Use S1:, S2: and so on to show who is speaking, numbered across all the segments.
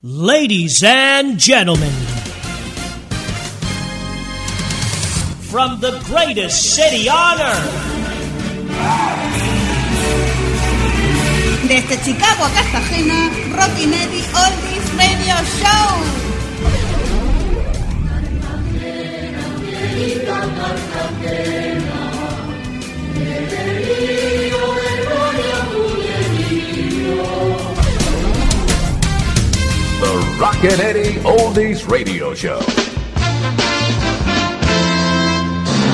S1: Ladies and gentlemen, from the greatest city on earth,
S2: Desde Chicago a Cartagena, Rockin' Eddie Oldies Radio Show.
S3: Rockin' Eddie Oldies Radio Show.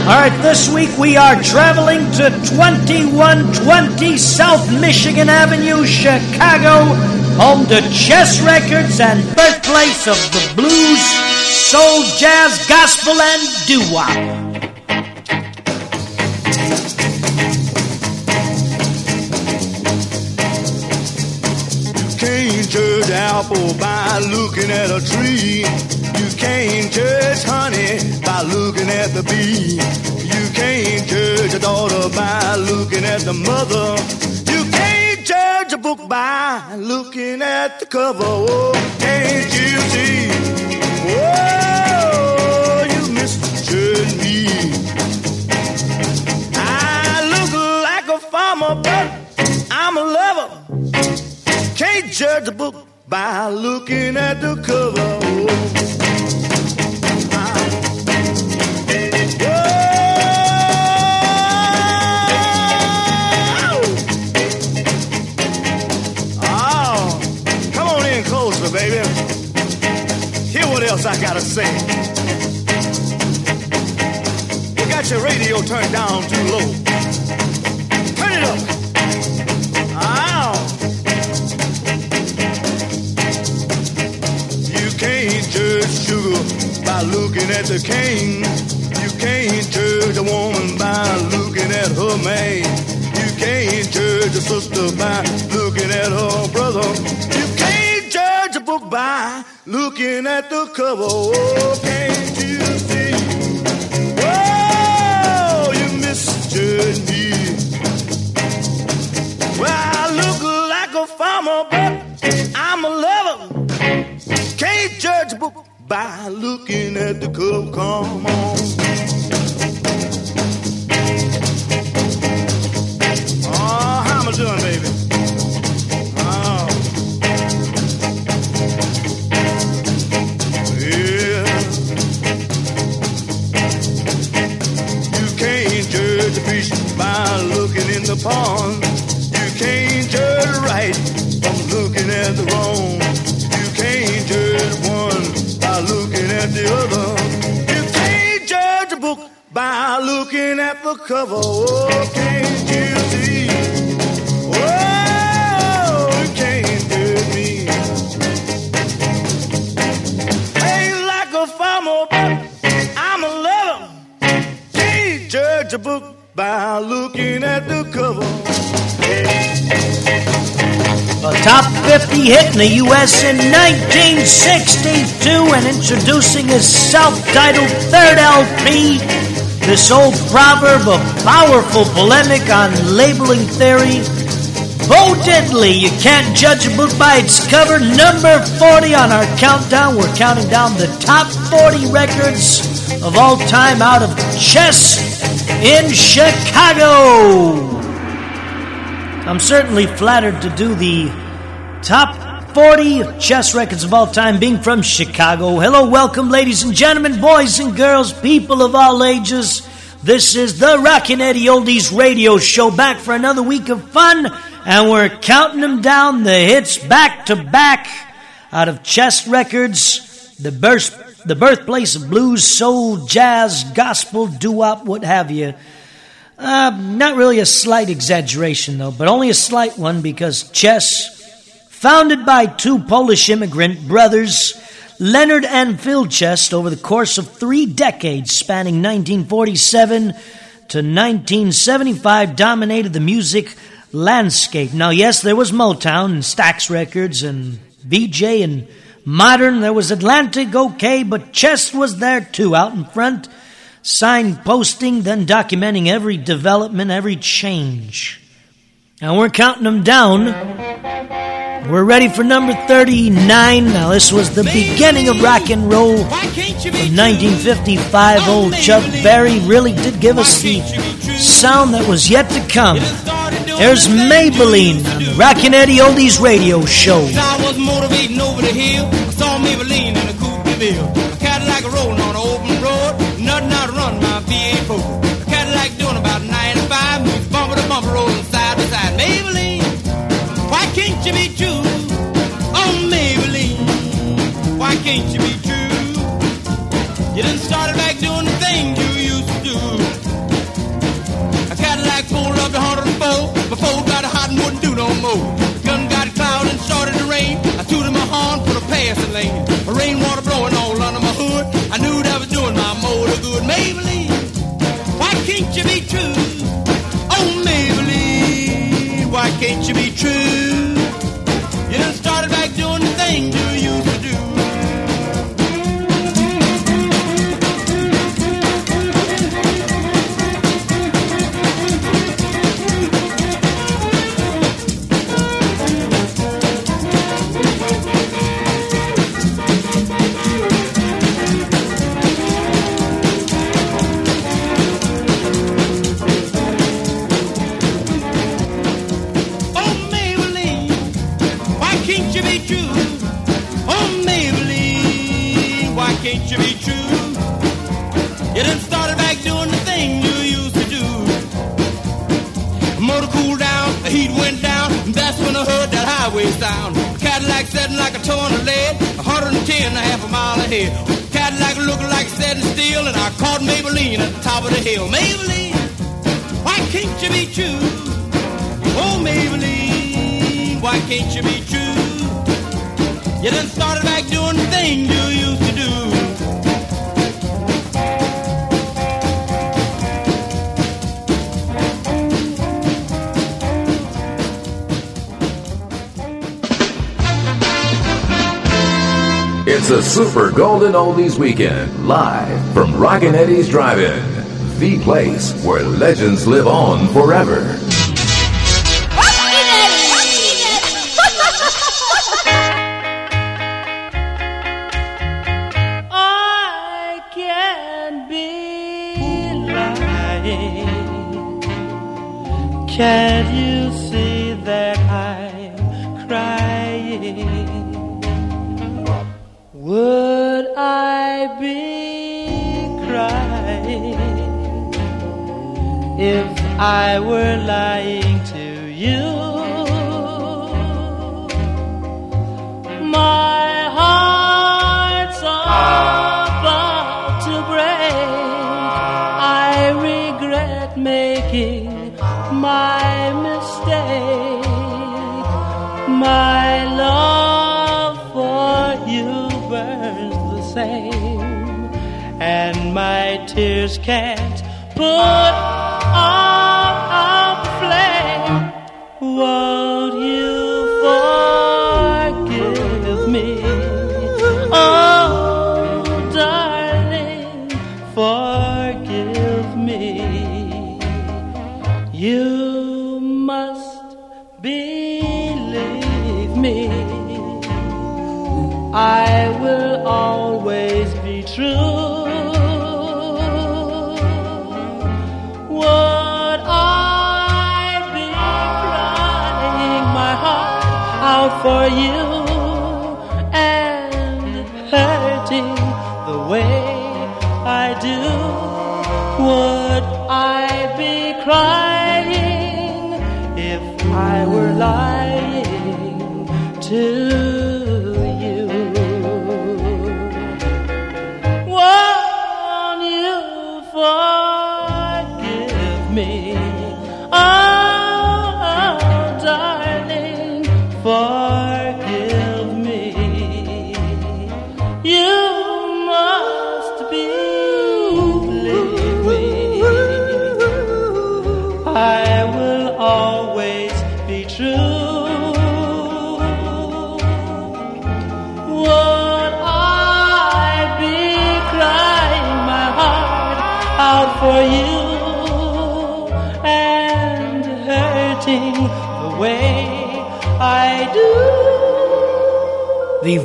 S1: All right, this week we are traveling to 2120 South Michigan Avenue, Chicago, home to Chess Records and birthplace of the blues, soul, jazz, gospel, and doo-wop.
S4: Judge apple by looking at a tree. You can't judge honey by looking at the bee. You can't judge a daughter by looking at the mother. You can't judge a book by looking at the cover. Oh, can't you see? Oh, you misjudge me. I look like a farmer, but I'm a lover. Can't judge a book by looking at the cover. Oh, come on in closer, baby. Hear what else I gotta say. You got your radio turned down too low. Can't sugar by looking at the cane. You can't judge a woman by looking at her man. You can't judge a sister by looking at her brother. You can't judge a book by looking at the cover. Oh, can't you see? Oh, you misjudge me. Well, I look like a farmer, but I'm a lover. Can't judge a book by looking at the cover. Come on. Oh, how am I doing, baby? Oh. Yeah. You can't judge a fish by looking in the pond. The other. You can't judge a book by looking at the cover. Oh, can't you see? Oh, you can't judge me. Ain't like a farmer, but I'm a lover. Judge a book by looking at the cover.
S1: A top 50 hit in the U.S. in 1962 and introducing his self-titled third LP. This old proverb of powerful polemic on labeling theory. Bo Diddley, you can't judge a book by its cover. Number 40 on our countdown. We're counting down the top 40 records of all time out of Chess in Chicago. I'm certainly flattered to do the top 40 chess records of all time being from Chicago. Hello, welcome, ladies and gentlemen, boys and girls, people of all ages. This is the Rockin' Eddie Oldies radio show back for another week of fun, and we're counting them down the hits back to back out of chess records, the birth, the birthplace of blues, soul, jazz, gospel, doo-wop, what have you. Uh, not really a slight exaggeration, though, but only a slight one because chess, founded by two Polish immigrant brothers, Leonard and Phil Chess, over the course of three decades spanning 1947 to 1975, dominated the music landscape. Now, yes, there was Motown and Stax Records and Vee-Jay and Modern. There was Atlantic, okay, but Chess was there too, out in front, sign posting, then documenting every development, every change. Now, we're counting them down. We're ready for number 39. Now, this was the beginning of rock and roll from 1955. Old Chuck Berry really did give us the sound that was yet to come. There's Maybellene, Rockin' Eddie Oldies Radio Show.
S5: I was motivating over the hill. I saw Maybellene in a coupe de. A Cadillac rolling on an open road. Nothing out run my V8 A Cadillac doing about 95. Bumper to bumper, rolling side to side. Maybellene, why can't you be true? heard that highway sound. Cadillac setting like a ton of lead, 110 and a half a mile ahead. Cadillac looking like setting still, and I caught Maybellene at the top of the hill. Maybellene, why can't you be true? Oh, Maybellene, why can't you be true? You done started back doing the thing you used to do.
S3: It's a Super Golden Oldies Weekend, live from Rockin' Eddie's Drive-In, the place where legends live on forever.
S6: Can you? I were lying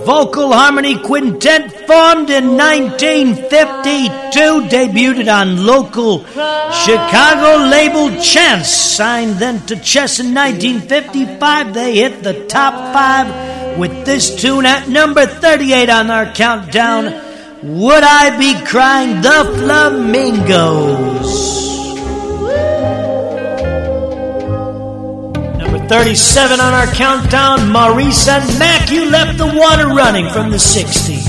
S7: vocal harmony quintet formed in 1952, debuted on local Chicago label Chance, signed then to Chess in 1955. They hit the top five with this tune at number 38 on our countdown. Would I be crying the flamingos? 37 on our countdown. Maurice and Mac, you left the water running from the 60s.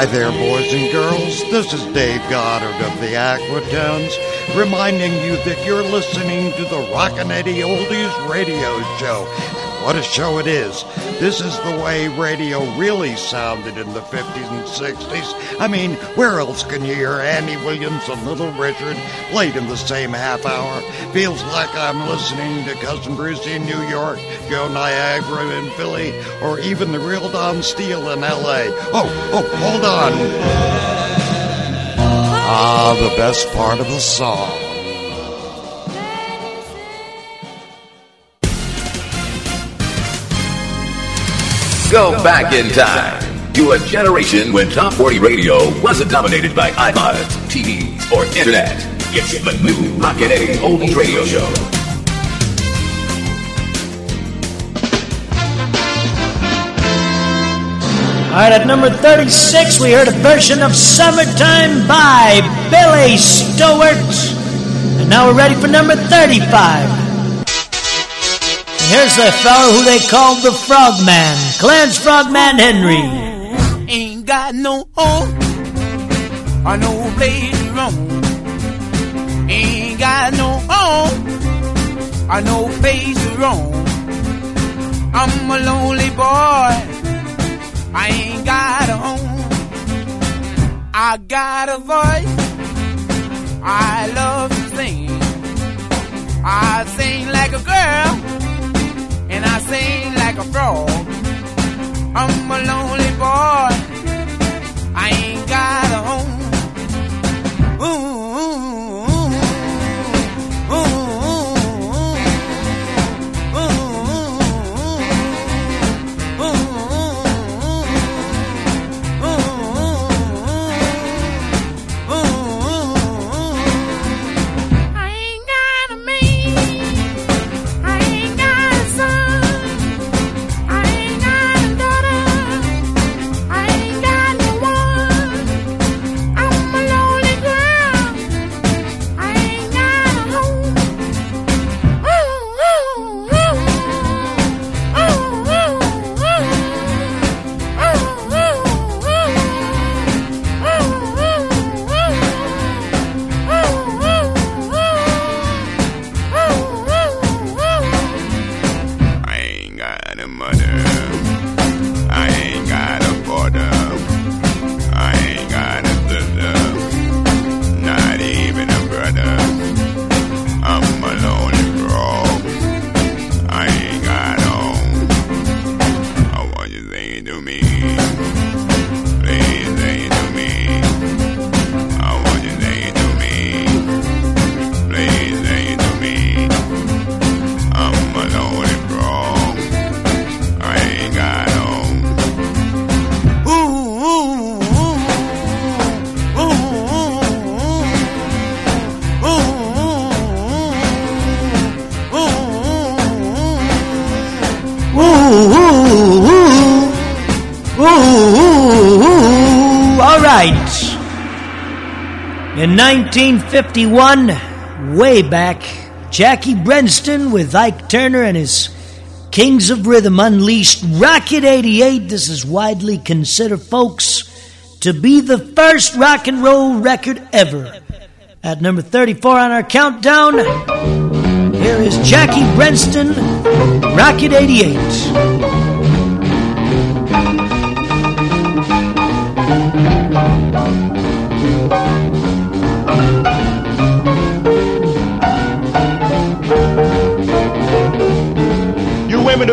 S8: Hi there, boys and girls. This is Dave Goddard of the Aquatones, reminding you that you're listening to the Rockin' Eddie Oldies radio show. What a show it is. This is the way radio really sounded in the 50s and 60s. I mean, where else can you hear Andy Williams and Little Richard late in the same half hour? Feels like I'm listening to Cousin Brucie in New York, Joe Niagara in Philly, or even the real Don Steele in LA. Oh, oh, hold on. Ah, the best part of the song.
S9: Go back in time to a generation when Top 40 Radio wasn't dominated by iPods, TVs, or internet. It's the new Rockin' Eddie Oldies Radio Show.
S1: All right, at number 36, we heard a version of Summertime by Billy Stewart. And now we're ready for number 35. Here's the fellow who they called the Frogman, Clarence Frogman Henry.
S7: Ain't got no home or no place to roam. Ain't got no home no place to roam. I'm a lonely boy. I ain't got a home. I got a voice. I love to sing. I sing like a girl and I sing like a frog. I'm a lonely boy. I ain't got a home. Ooh,
S1: 1951, way back, Jackie Brenston with Ike Turner and his Kings of Rhythm unleashed Rocket 88. This is widely considered, folks, to be the first rock and roll record ever. At number 34 on our countdown, here is Jackie Brenston, Rocket 88.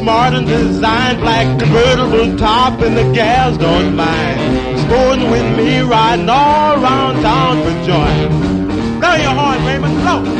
S10: Smart and designed. Black convertible top and the gals don't mind. Sporting with me, riding all around town for joy. Blow your horn, Raymond, blow.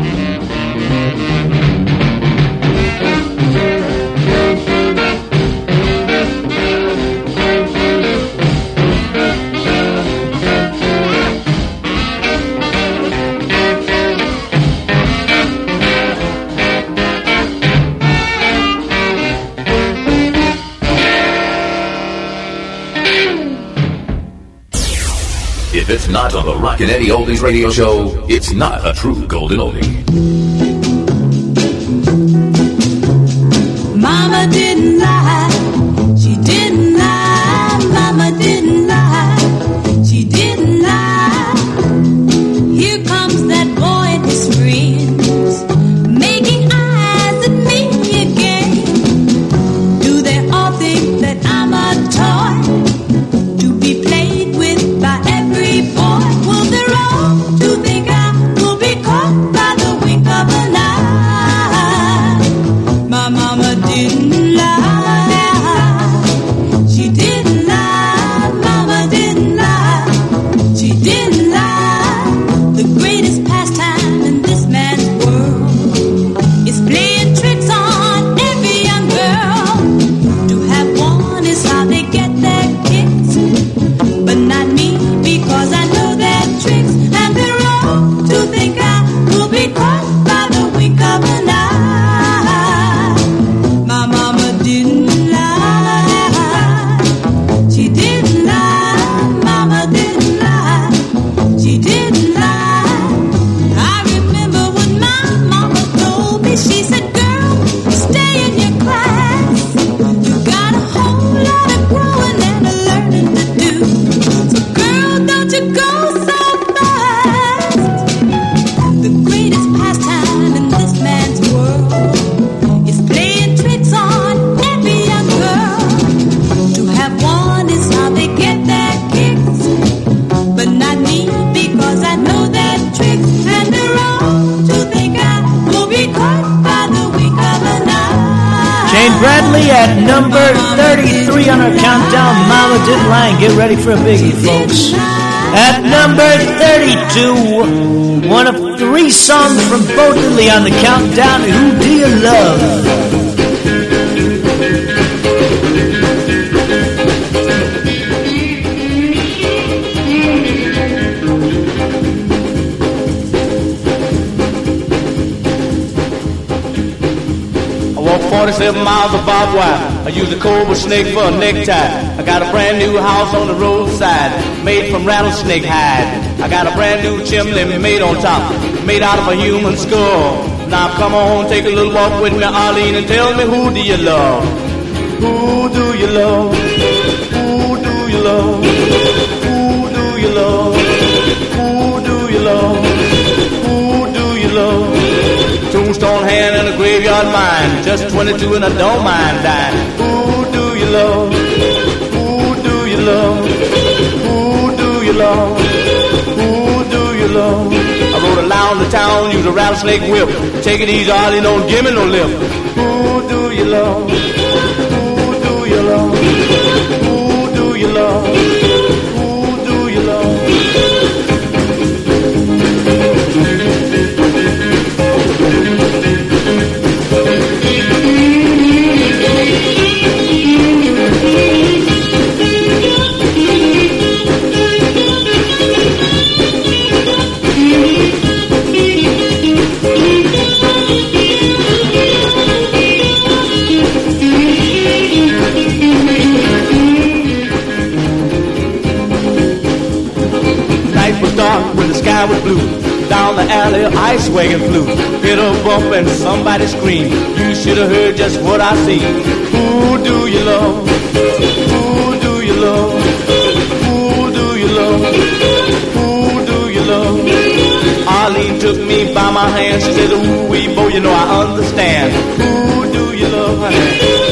S11: On the Rockin' Eddie Oldies radio show, it's not a true golden oldie.
S1: For biggie, folks. At number 32, one of three songs from Bo Diddley on the countdown. Who do you love?
S12: 47 miles of barbed wire. I use a cobra snake for a necktie. I got a brand new house on the roadside, made from rattlesnake hide. I got a brand new chimney made on top, made out of a human skull. Now come on, take a little walk with me, Arlene, and tell me who do you love? Who do you love? Who do you love? Who do you love? Tombstone hand and a graveyard mind. Just 22 and I don't mind dying. Who do you love? Who do you love? Who do you love? Who do you love? I rode around the town, use a rattlesnake whip. Take it easy, Arlie, don't give me no lip. Who do you love?
S10: Down the alley, ice wagon flew. Hit a bump and somebody screamed. You should have heard just what I seen. Who do you love? Who do you love? Who do you love? Who do you love? Arlene took me by my hand. She said, Ooh, wee, bo, you know I understand. Who do you love, honey?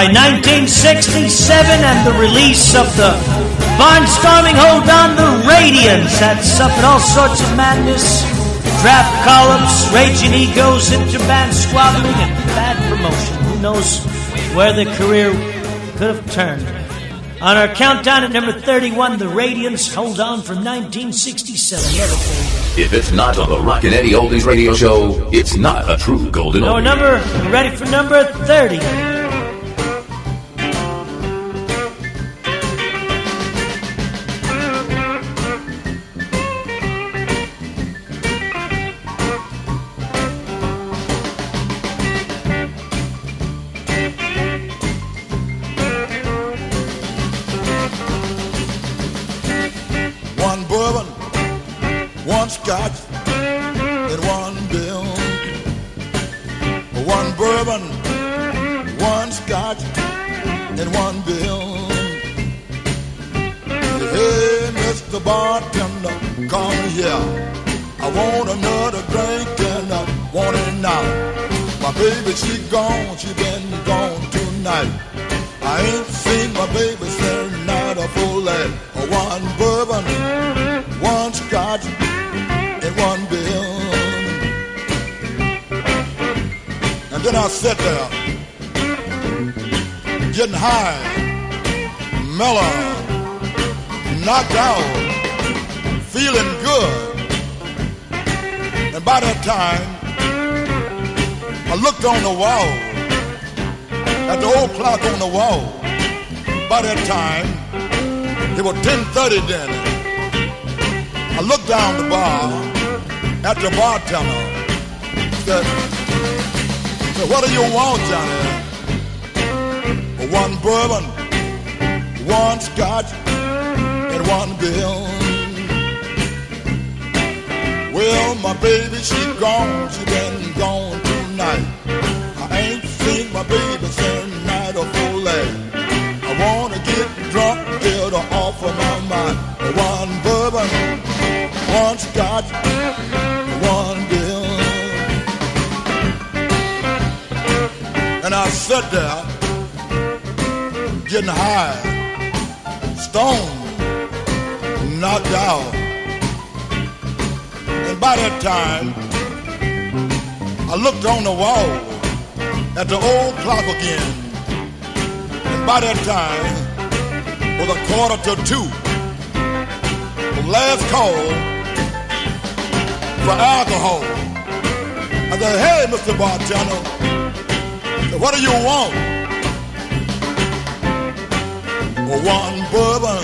S13: By 1967 and the release of the barnstorming hold on the Radiants had suffered all sorts of madness, draft columns, raging egos, inter-band squabbling, and bad promotion. Who knows where the career could have turned. On our countdown at number 31, The Radiants, Hold On from 1967.
S9: If it's not on the Rockin' Eddie Oldies radio show, it's not a true golden
S13: Our number, ready for number 30. Was 10.30 then. I looked down the bar at the bartender. Said, said what do you want, Johnny? One bourbon, one scotch, and one bill. Well, my baby, she gone, she been gone tonight. I ain't seen my baby since And I sat there, getting high, stoned, knocked out. And by that time, I looked on the wall at the old clock again. And by that time, was a quarter to two. The last call for alcohol. I said, hey, Mr. Bartender, what do you want? One bourbon,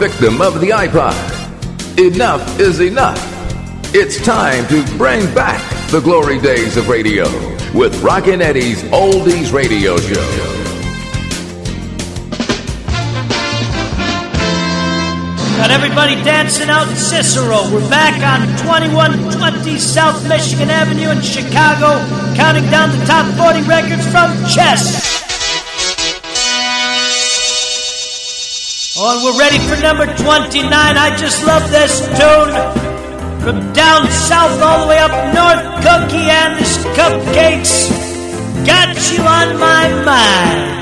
S9: victim of the iPod? Enough is enough. It's time to bring back the glory days of radio with Rockin' Eddie's Oldies Radio Show.
S4: Got everybody dancing out in Cicero. We're back on 2120 South Michigan Avenue in Chicago, counting down the top 40 records from Chess. Oh, and we're ready for number 29. I just love this tune. From down south all the way up north, Cookie and his cupcakes. Got you on my mind.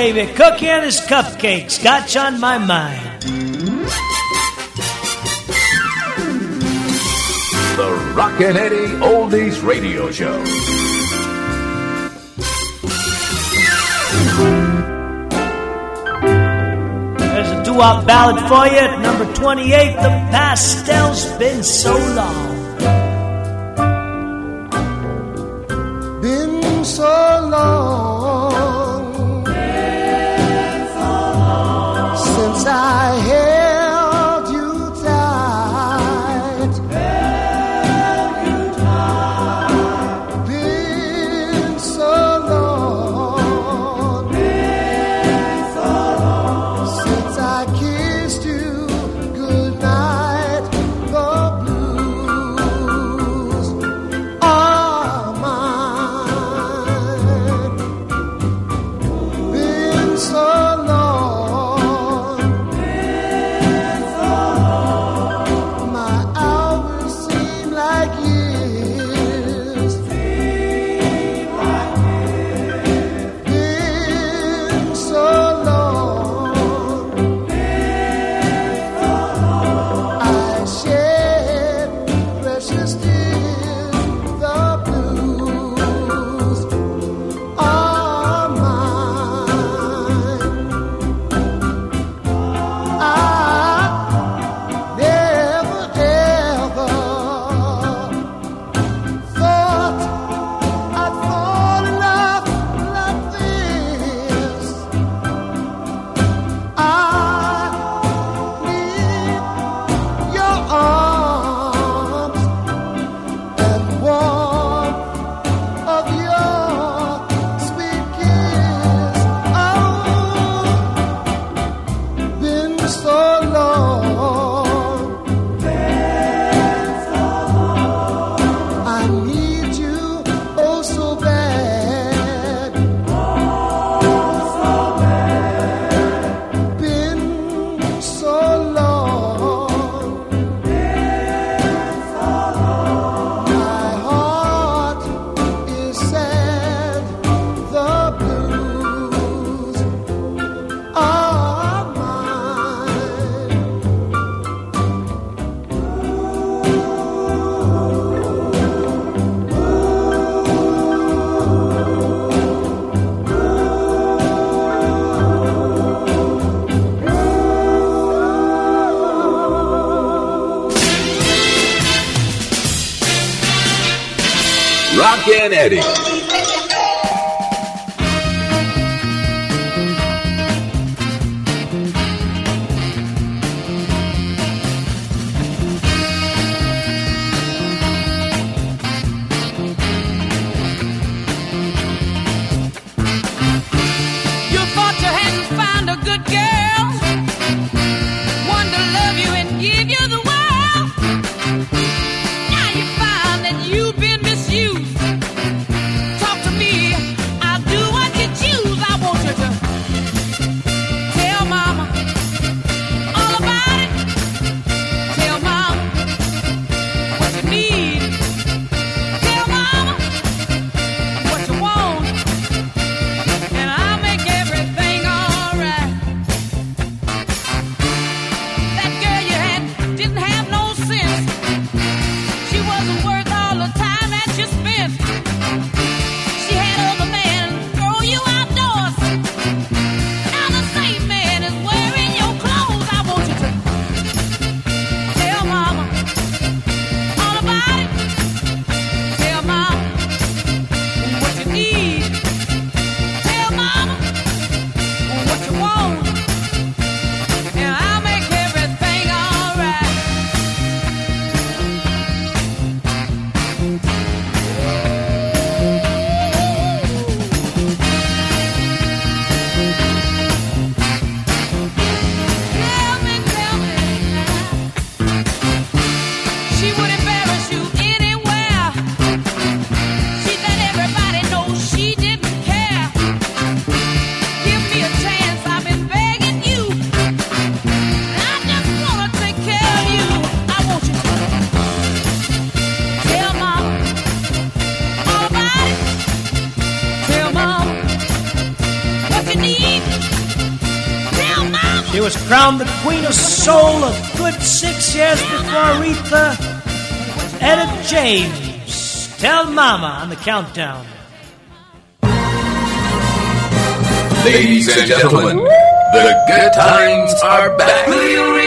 S4: baby, cooking his cupcakes, got you on my mind.
S9: The Rockin' Eddie Oldies Radio Show.
S3: There's a doo-wop ballad for you at number 28, The Pastel's Been So Long. Kennedy. six years before Etta James. Tell Mama on the countdown.
S9: Ladies and gentlemen,
S3: the good times are back.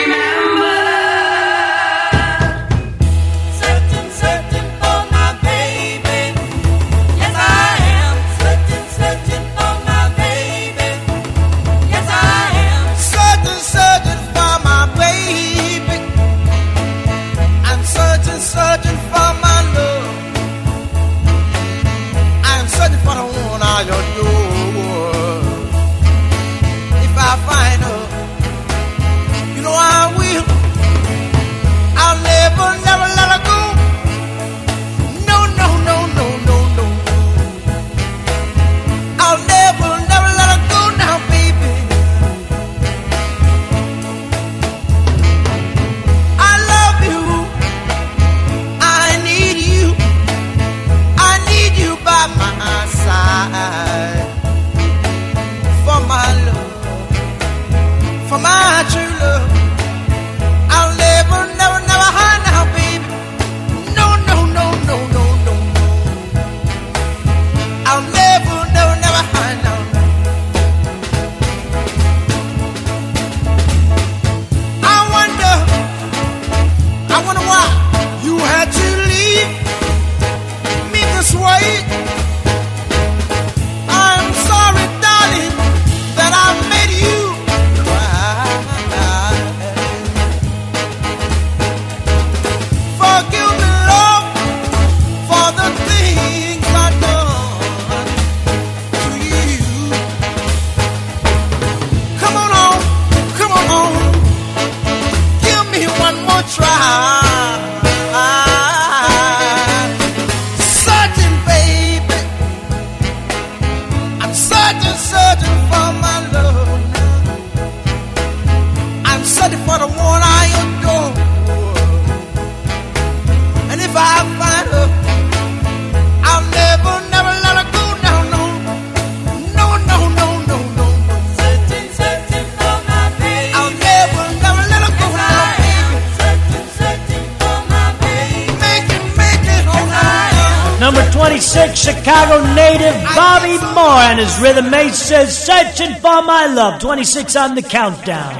S1: 86 Chicago native Bobby Moore and his Rhythm Aces, Searching for my love. 26 on the countdown.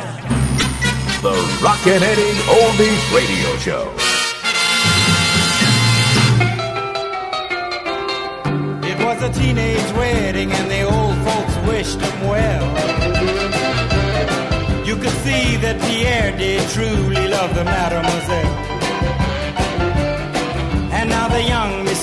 S3: The Rockin' Eddie Oldies Radio Show.
S5: It was a teenage wedding and the old folks wished them well. You could see that Pierre did truly love the mademoiselle. And now the young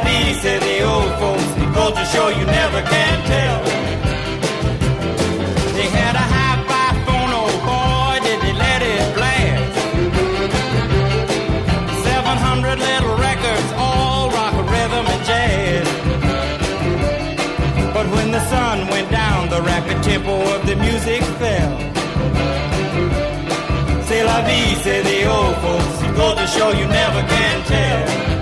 S5: Vie, say the old folks. Goes to show you never can tell. They had a hi-fi phone, oh boy, did they let it blast. 700 little records, all rock, rhythm, and jazz. But when the sun went down, the rapid tempo of the music fell. C'est la vie, say the old folks. Goes to show you never can tell.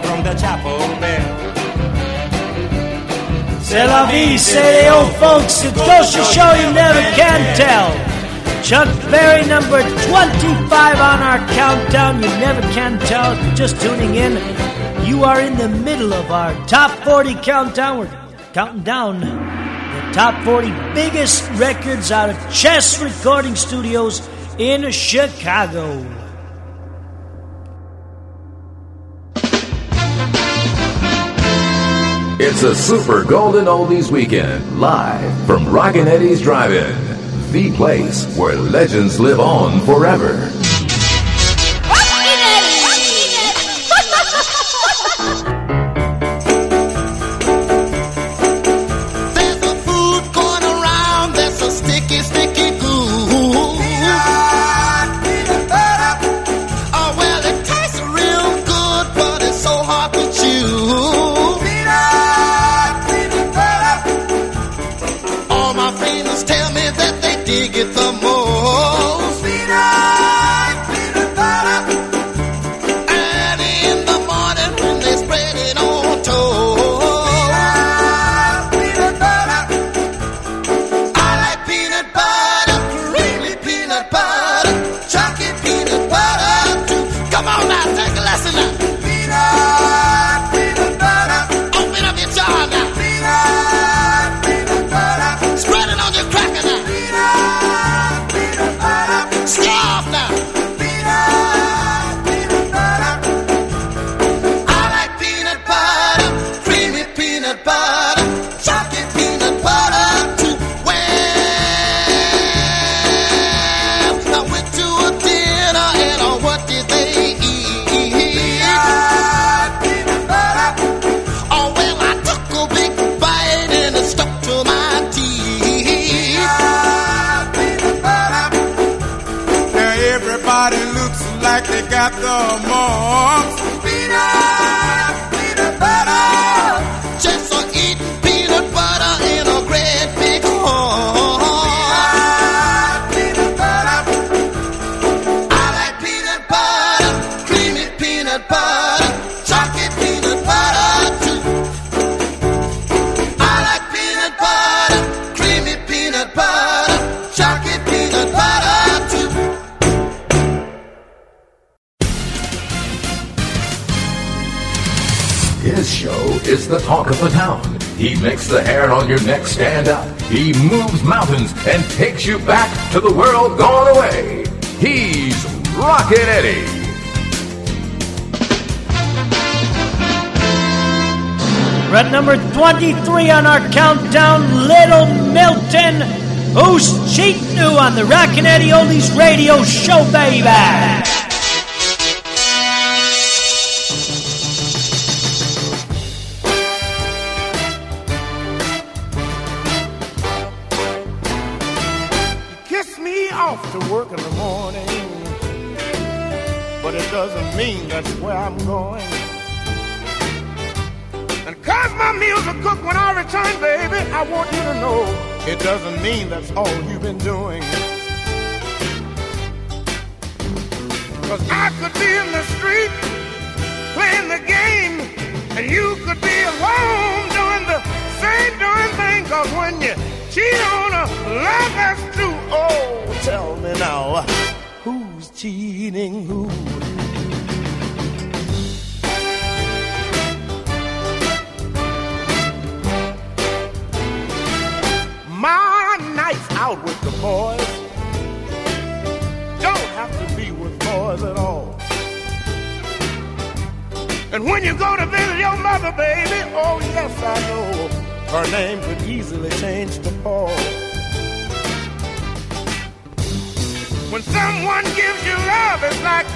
S5: Rung the chapel bell.
S1: C'est la vie, say the old folks. It goes to show you never can tell. Chuck Berry, number 25 on our countdown. You never can tell. Just tuning in, you are in the middle of our top 40 countdown. We're counting down the top 40 biggest records out of Chess Recording Studios in Chicago.
S3: It's a Super Golden Oldies Weekend, live from Rockin' Eddie's Drive-In, the place where legends live on forever. He makes the hair on your neck stand up. He moves mountains and takes you back to the world gone away. He's Rockin' Eddie.
S1: At number 23 on our countdown, Little Milton. Who's cheating who on the Rockin' Eddie Oldies radio show, baby?
S4: It doesn't mean that's all you've been doing. Cause I could be in the street playing the game, and you could be at home doing the same darn thing. Cause when you cheat on a love that's true, oh, tell me now, who's cheating who? When you go to visit your mother, baby, oh yes, I know her name could easily change to Paul. When someone gives you love, it's like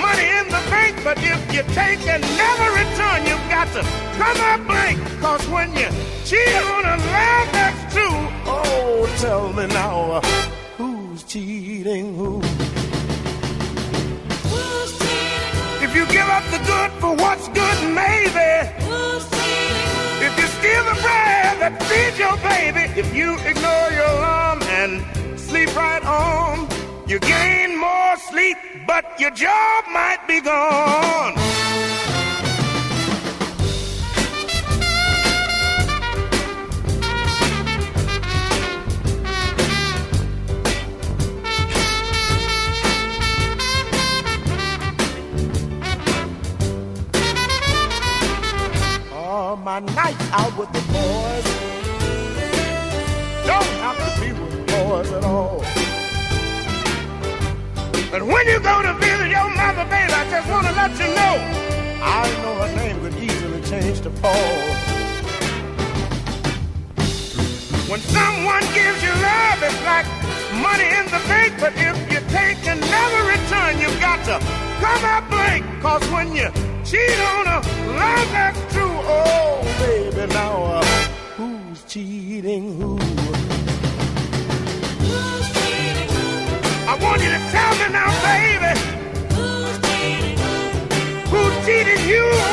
S4: money in the bank, but if you take and never return, you've got to come up blank. Cause when you cheat on a love that's true, oh, tell me now, good for what's good, maybe. If you steal the bread that feeds your baby, if you ignore your alarm and sleep right on, you gain more sleep, but your job might be gone. My night out with the boys. Don't have to be with boys at all. And when you go to visit your mother, baby, I just want to let you know, I know her name could easily change to Paul. When someone gives you love, it's like money in the bank, but if you take and never return, you've got to come up blank. Cause when you cheat on a love that's true, oh baby, now uh, who's cheating who? I want you to tell me now, baby. Who's cheating who? Who cheated you?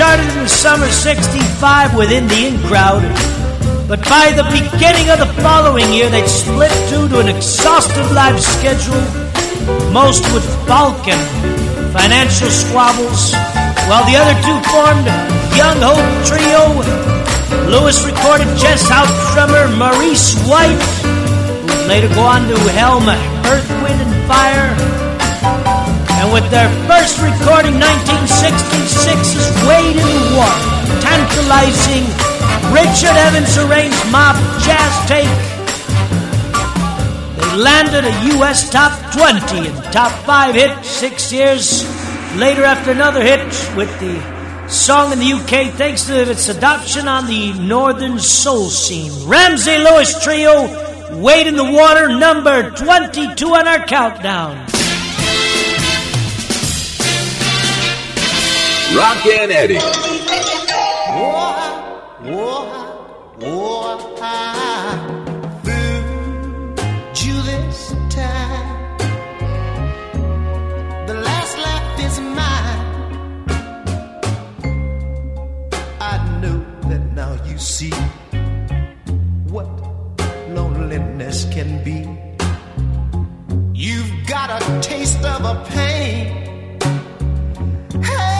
S1: Charted in the summer 65 with The In Crowd. But by the beginning of the following year, they'd split due to an exhaustive live schedule, most with Balkan, financial squabbles, while the other two formed Young-Holt Trio. Lewis recorded Chess House drummer Maurice White, who would later go on to helm Earth, Wind, and Fire. And with their first recording, 1966's Wade in the Water, tantalizing Richard Evans arranged mod jazz take. They landed a U.S. top 20 and top 5 hit six years later after another hit with the song in the UK thanks to its adoption on the northern soul scene. Ramsey Lewis Trio, Wade in the Water, number 22 on our countdown.
S3: Rockin' Eddie. This time. The last laugh is mine. I that now you see what loneliness can be. You've got a taste of a pain. Hey.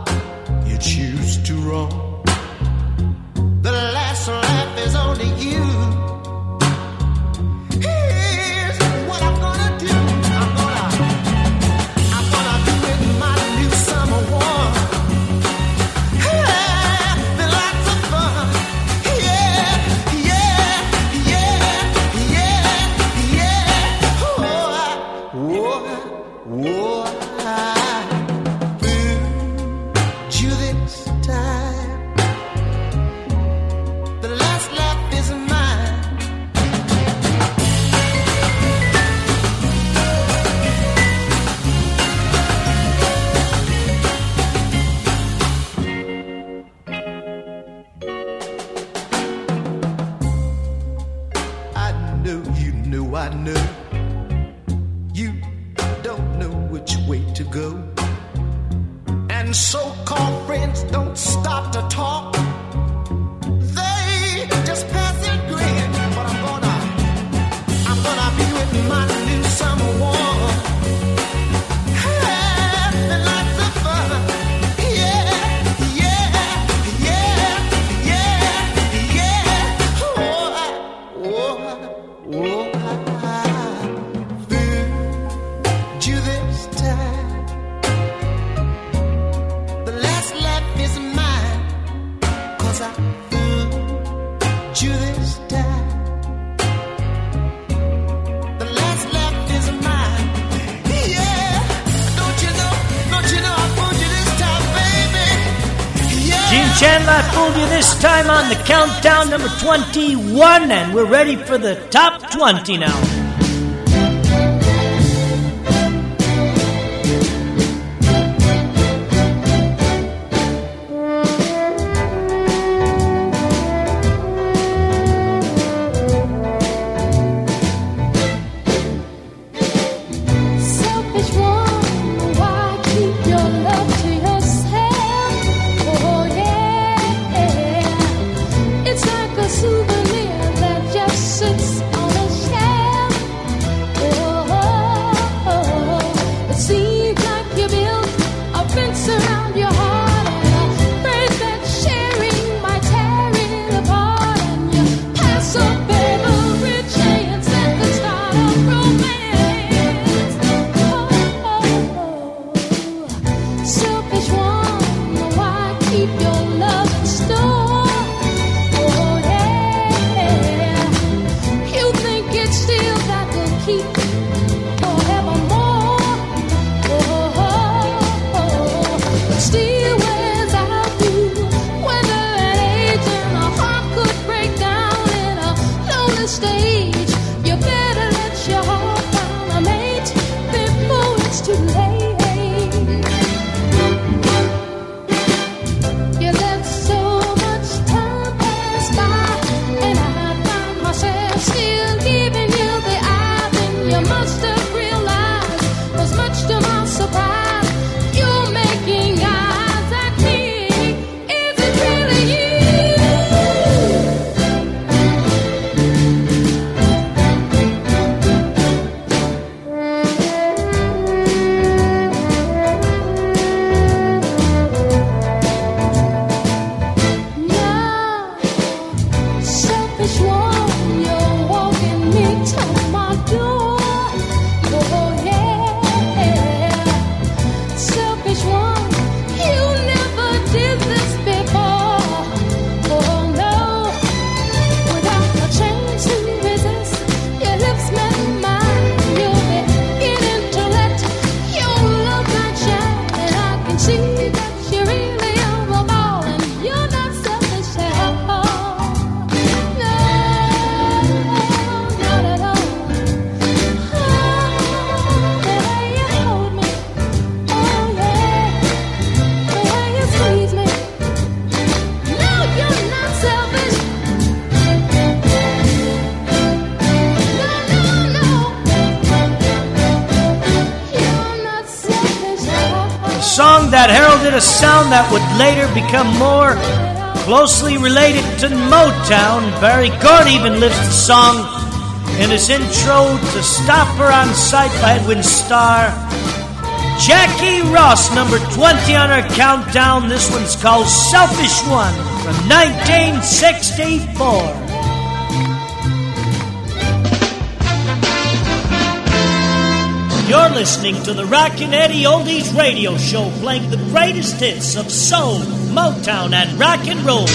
S3: time
S14: on the countdown number 21, and we're ready for the top 20 now.
S1: Sound that would later become more closely related to Motown. Berry Gordy even lists the song in his intro to Stop Her on Sight by Edwin Starr. Jackie Ross, number 20 on our countdown. This one's called Selfish One from 1964. You're listening to the Rockin' Eddie Oldies radio show playing the greatest hits of soul, Motown, and rock and roll.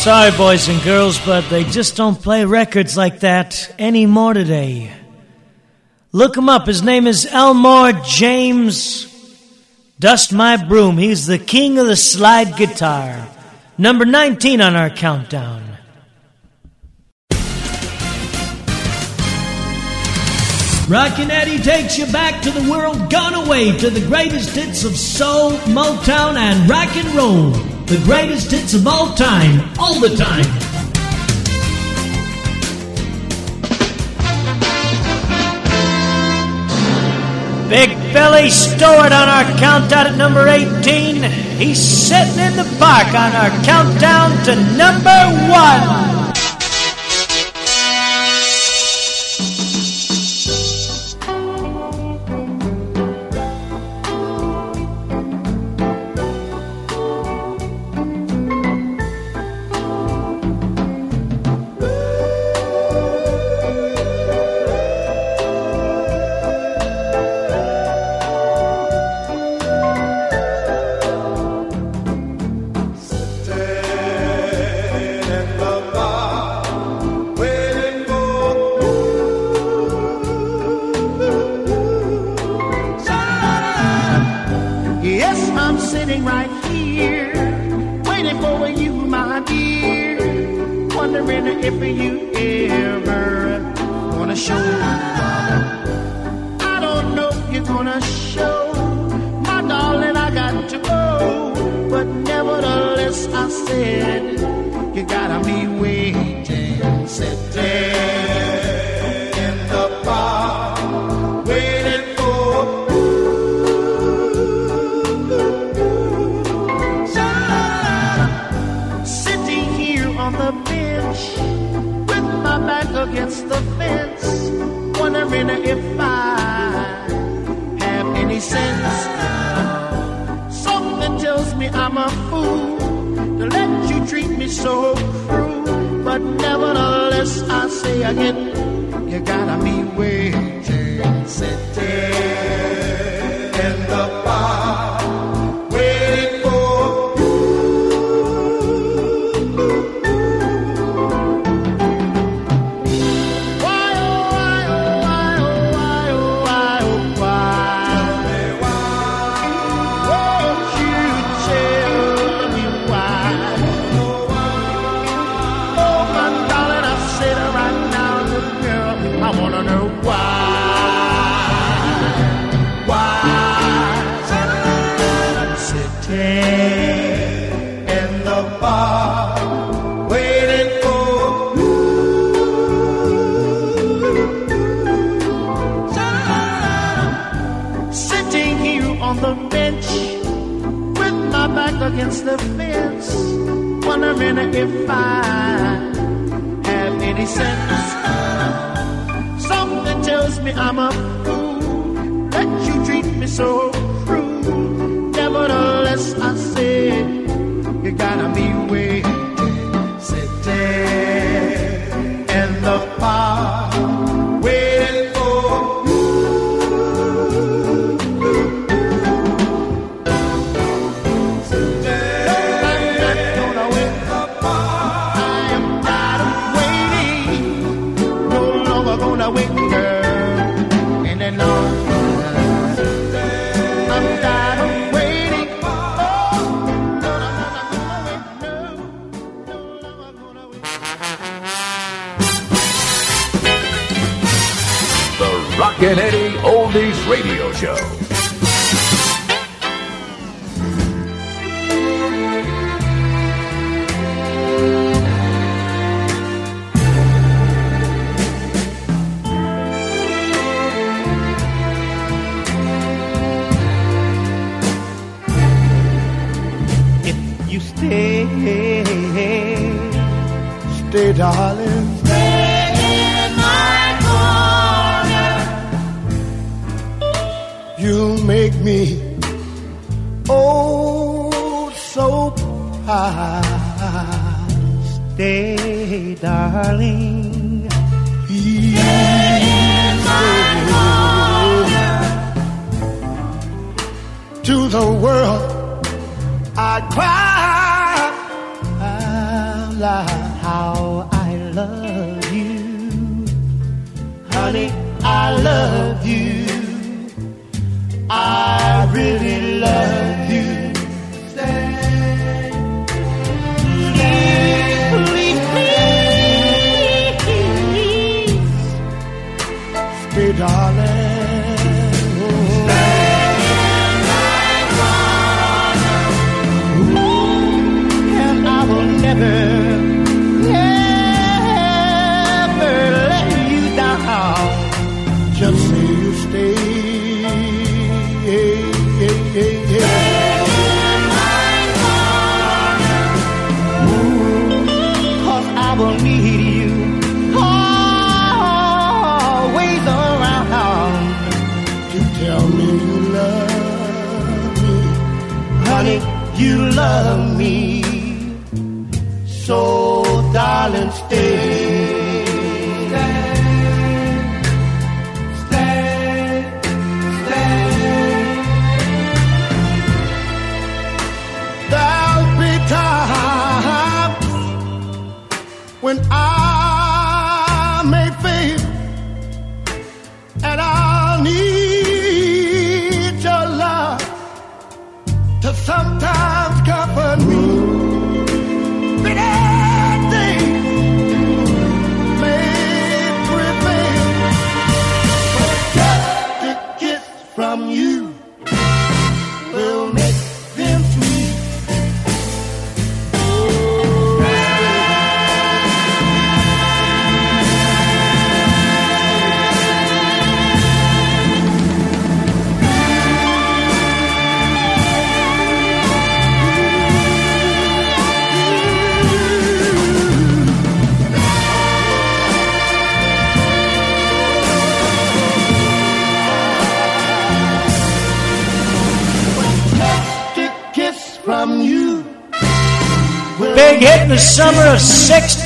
S1: Sorry, boys and girls, but they just don't play records like that anymore today. Look him up. His name is Elmore James Dust My Broom. He's the king of the slide guitar. Number 19 on our countdown. Rockin' Eddie takes you back to the world gone away to the greatest hits of soul, Motown, and rock and roll. The greatest hits of all time, all the time. Big Billy Stewart on our countdown at number 18. He's sitting in the park on our countdown to number one.
S15: sense. Something tells me I'm a fool to let you treat me so cruel. But nevertheless, I say again, you gotta be waiting, sitting. minute if I have any sense. Something tells me I'm a fool that you treat me so cruel. Nevertheless, I said you gotta be
S16: with. radio show.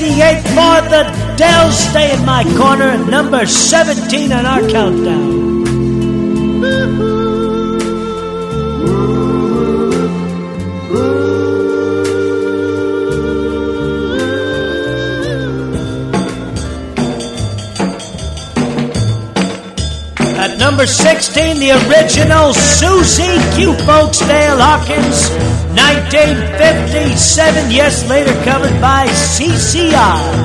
S10: 68 for the Dell. Stay in my corner number 17 on our countdown. At number 16, the original Susie Q. Folks, Dale Hawkins, 1957, yes, later covered by CCR.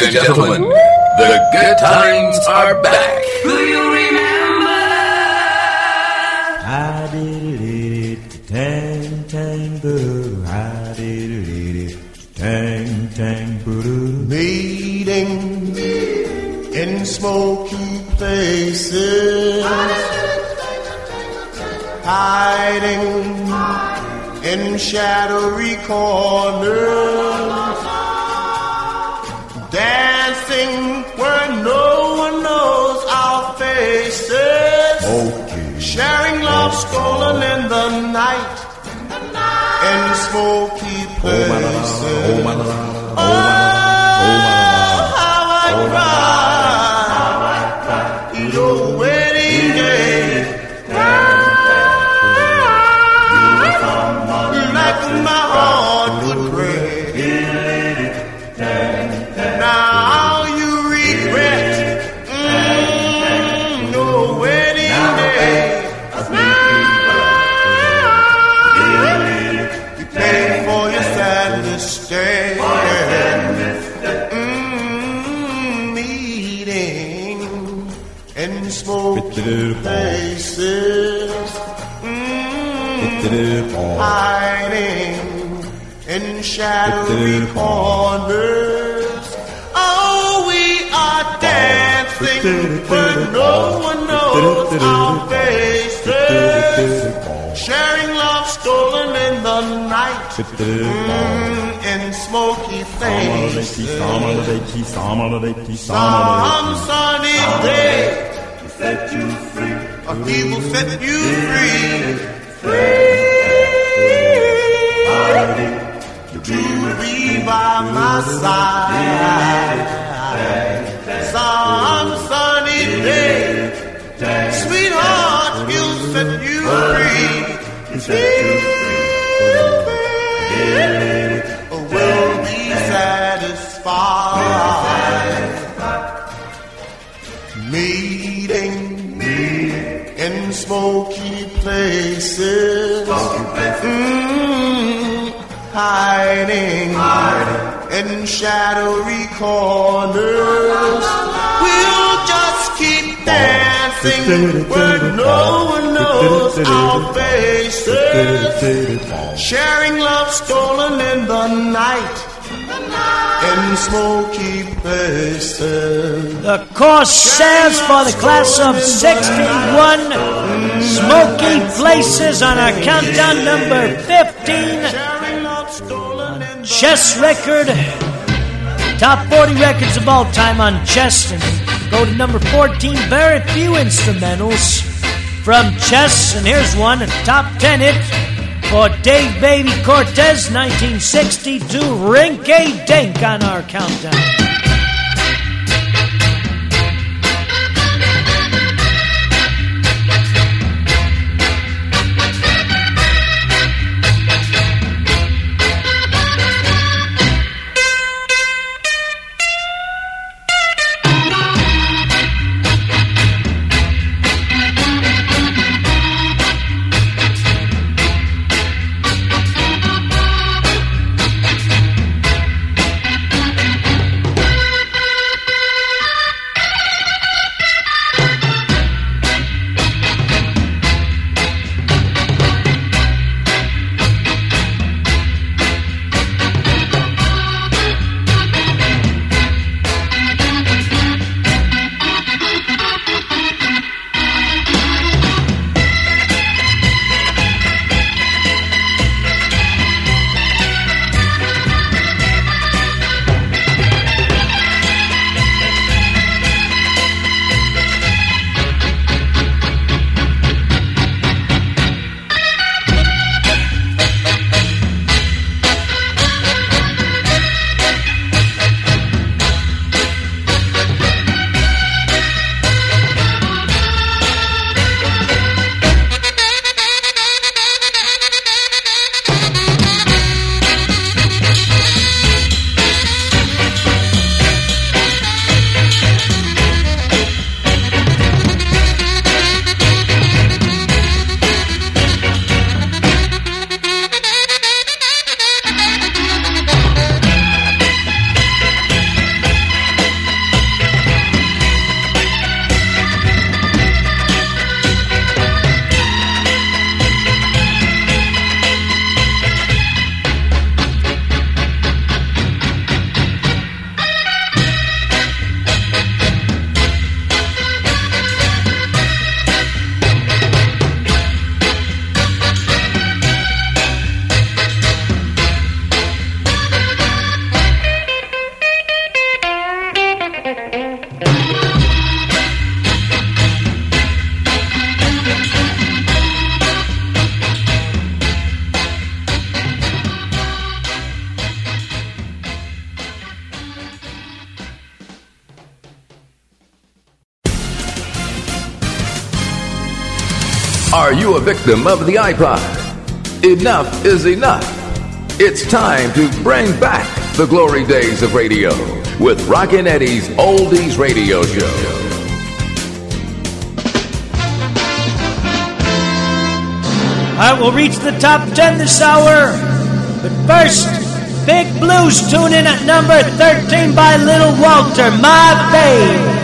S9: Ladies and gentlemen, the good times are back. Do you remember?
S17: I did it, tang tang boo. I did it, tang tang boo.
S3: Meeting in smoky places, hiding in shadowy corners, dancing where no one knows our faces, sharing love stolen in the night in smoky places. Oh, how hiding in shadowy corners. Oh, we are dancing where no one knows our faces. Sharing love stolen in the night. Mm, in smoky faces. Some sunny day. Set you free. He will set you free. Free. To be by my side. Some sunny day. Sweetheart, he'll set you free. Will be satisfied. Meeting in smoky places. Mm, hiding in shadowy corners. We'll just keep dancing where no one knows our faces. Sharing love stolen in the night in smoky places.
S1: The Corsairs for the class of 61. Smoky Places on our countdown number 15. Chess record. Top 40 records of all time on Chess. And go to number 14. Very few instrumentals from chess. And here's one, a top 10 hit for Dave Baby Cortez, 1962. Rinky Dink on our countdown.
S9: Victim of the iPod? Enough is enough. It's time to bring back the glory days of radio with Rockin' Eddie's Oldies Radio Show.
S1: Right, we'll reach the top 10 this hour. But first, Big Blues tune in at number 13 by Little Walter, My Babe.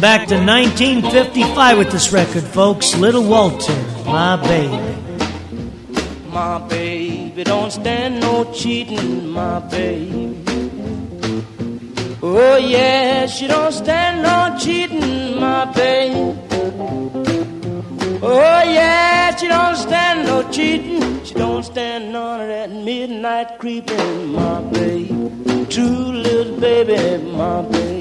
S1: Back to 1955 with this record, folks. Little Walter, My baby.
S7: My baby don't stand no cheating, my baby. Oh yeah, she don't stand no cheating, my baby. Oh yeah, she don't stand no cheating. She don't stand none of that midnight creeping, my baby. True little baby, my baby.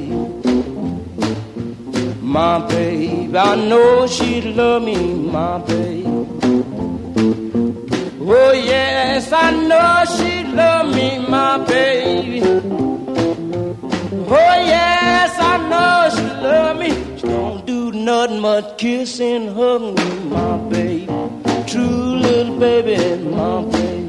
S7: My babe, I know she'd love me, my babe. Oh yes, I know she'd love me, my baby. Oh yes, I know she love me. She don't do nothing but kiss and hug me, my baby. True little baby, my baby.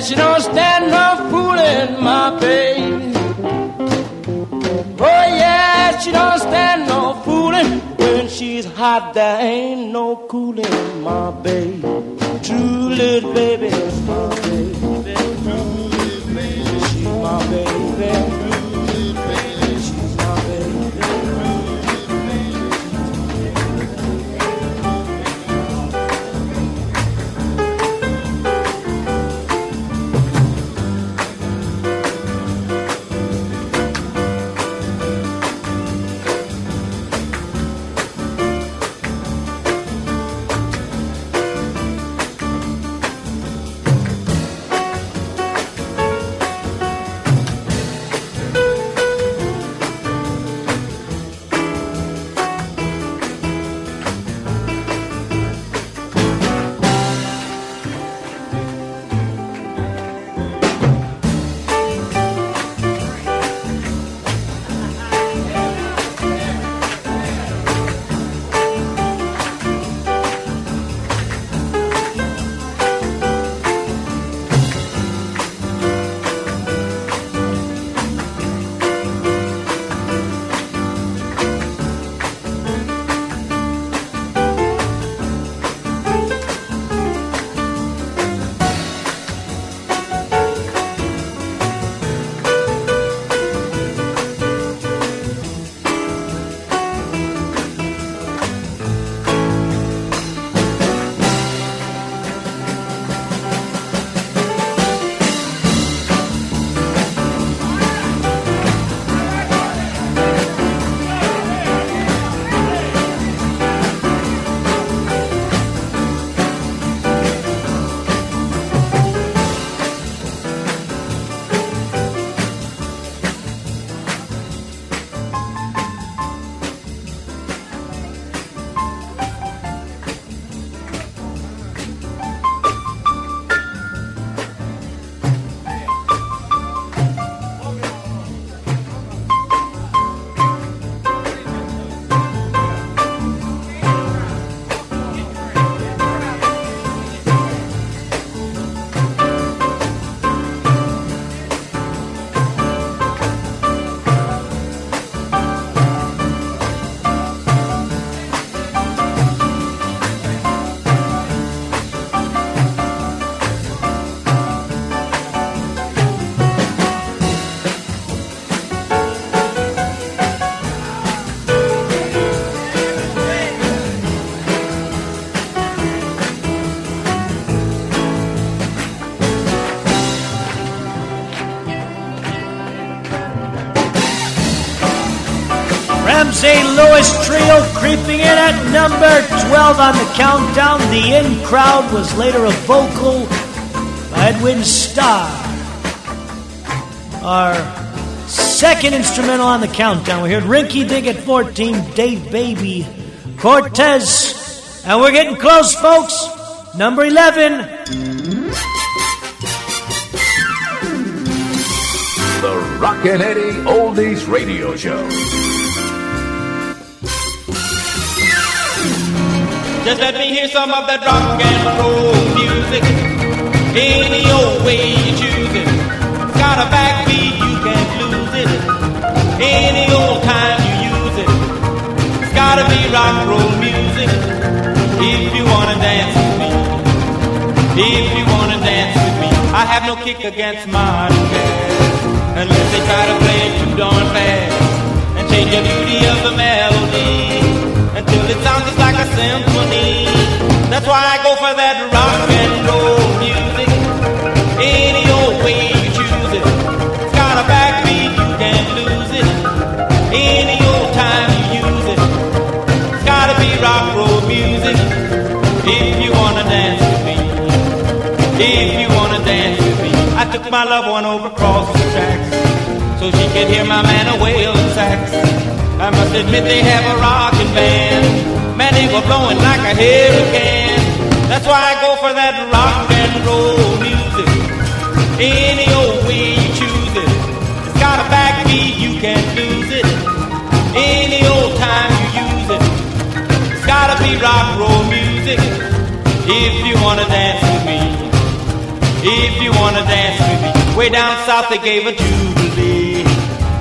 S12: Yeah, she don't stand no fooling, my baby. Oh yeah, she don't stand no fooling. When she's hot, there ain't no cooling, my baby. True little baby, my baby. She's my baby.
S1: Lewis Trio creeping in at number 12 on the countdown. The in crowd was later a vocal by Edwin Starr. Our second instrumental on the countdown. We heard Rinky Dink at 14, Dave Baby, Cortez. And we're getting close, folks. Number 11.
S3: The Rockin' Eddie Oldies Radio Show.
S5: Hear some of that rock and roll music. Any old way you choose it. Got a backbeat, you can't lose it. Any old time you use it. It's gotta be rock and roll music. If you wanna dance with me. If you wanna dance with me. I have no kick against modern jazz. Unless they try to play it too darn fast. And change the beauty of the melody until it sounds just like a symphony. That's why I go for that rock and roll music. Any old way you choose it. It's got a backbeat, you can't lose it. Any old time you use it. It's gotta be rock and roll music. If you wanna dance with me. If you wanna dance with me. I took my loved one over across the tracks so she could hear my man a wailing sax. I must admit they have a rockin' band. Man, they were blowing like a hurricane. That's why I go for that rock and roll music. Any old way you choose it. It's got a backbeat, you can't lose it. Any old time you use it. It's gotta be rock roll music. If you wanna dance with me. If you wanna dance with me. Way down south they gave a jubilee.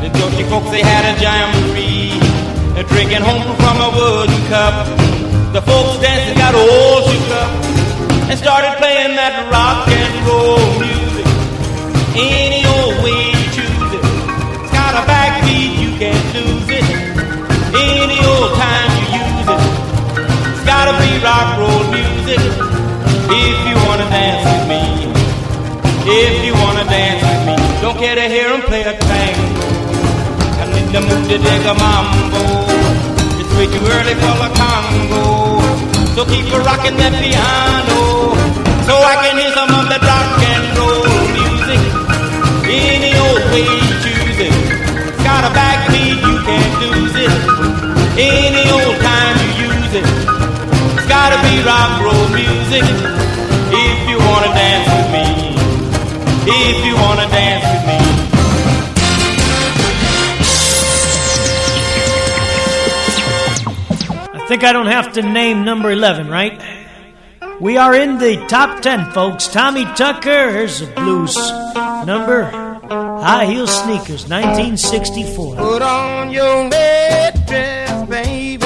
S5: The dirty folks they had a jamboree. Drinking home from a wooden cup. The folks dancing got all shook up and started playing that rock and roll music. Any old way you choose it. It's got a backbeat, you can't lose it. Any old time you use it. It's gotta be rock and roll music. If you wanna dance with me. If you wanna dance with me. Don't care to hear 'em play a tango. To dig a mambo. It's way too early for a Congo. So keep a rocking that piano. So I can hear some of that rock and roll music. Any old way you choose it. It's got a backbeat, you can't lose it. Any old time you use it. It's gotta be rock roll music. If you wanna dance with me. If you wanna dance with me.
S1: Think I don't have to name number 11, right? We are in the top 10, folks. Tommy Tucker, here's a blues number. High heel sneakers, 1964.
S18: Put on your red dress, baby.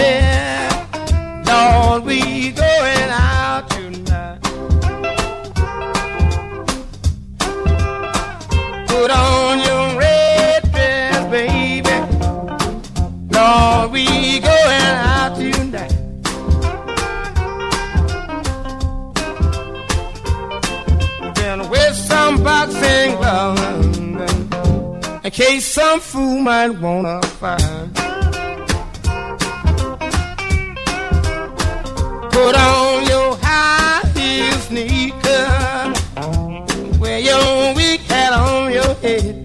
S18: Lord, in case some fool might wanna find. Put on your high heel sneaker, wear your weak hat on your head.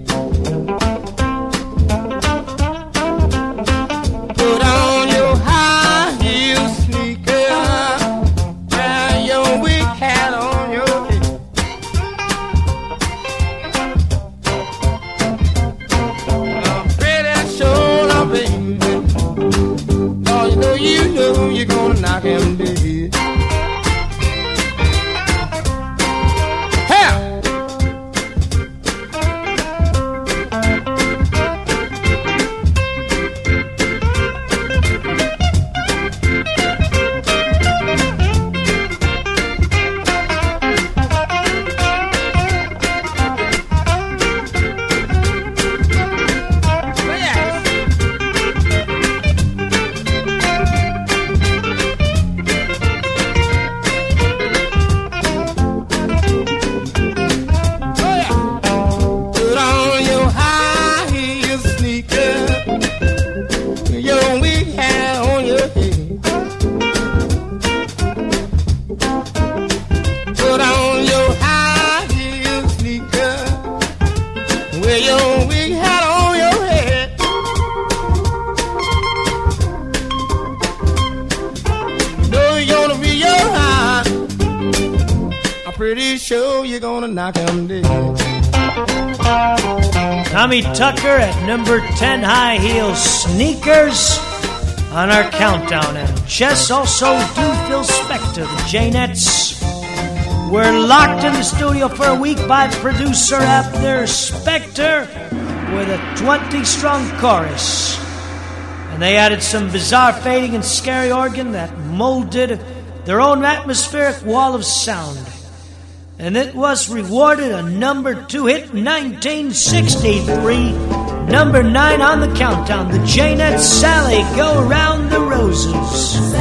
S1: Tucker at number 10 high heel sneakers on our countdown. And Chess also do Phil Spector, the Jaynetts. We're locked in the studio for a week by producer Abner Spector with a 20 strong chorus. And they added some bizarre fading and scary organ that molded their own atmospheric wall of sound and it was rewarded a number two hit in 1963. Number nine on the countdown, the Janet Sally Go Around the Roses.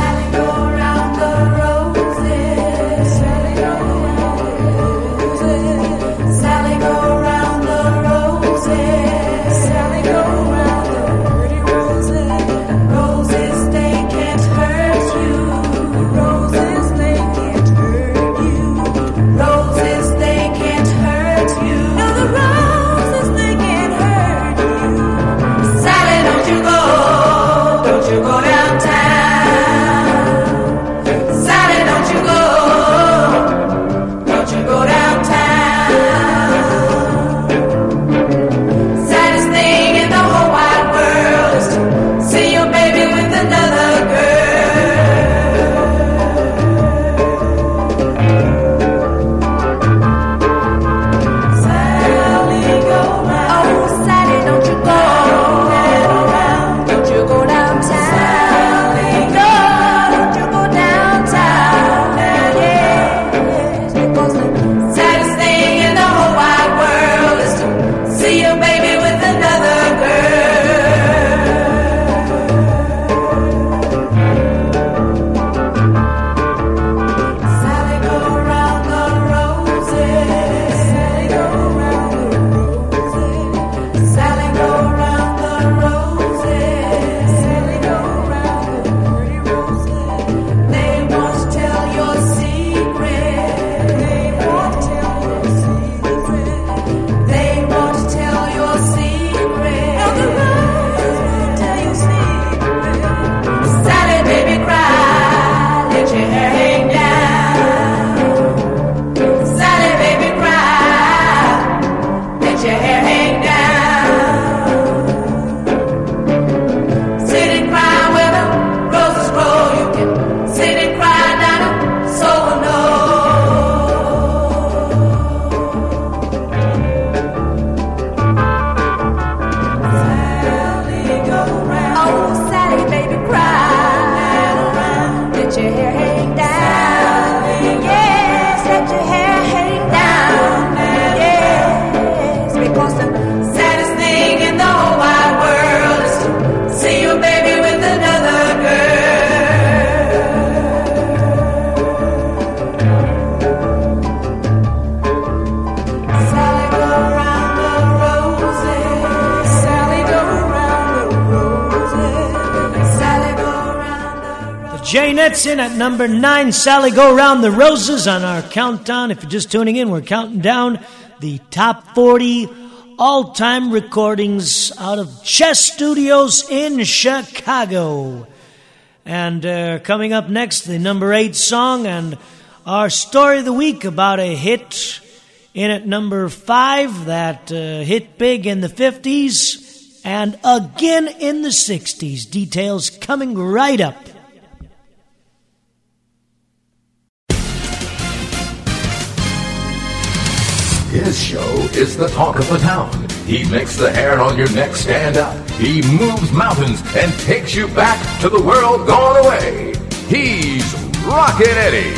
S3: Jaynetts in at number nine. Sally, go round the roses on our countdown. If you're just tuning in, we're counting down the top 40 all time recordings out of Chess Studios in Chicago. And uh, coming up next, the number eight song and our story of the week about a hit in at number five that uh, hit big in the 50s and again in the 60s. Details coming right up.
S9: His show is the talk of the town. He makes the hair on your neck stand up. He moves mountains and takes you back to the world gone away. He's Rockin' Eddie.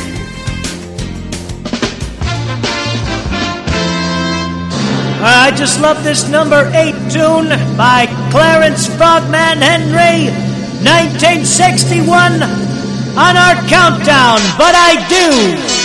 S3: I just love this number eight tune by Clarence Frogman Henry, 1961, on our countdown, but I do.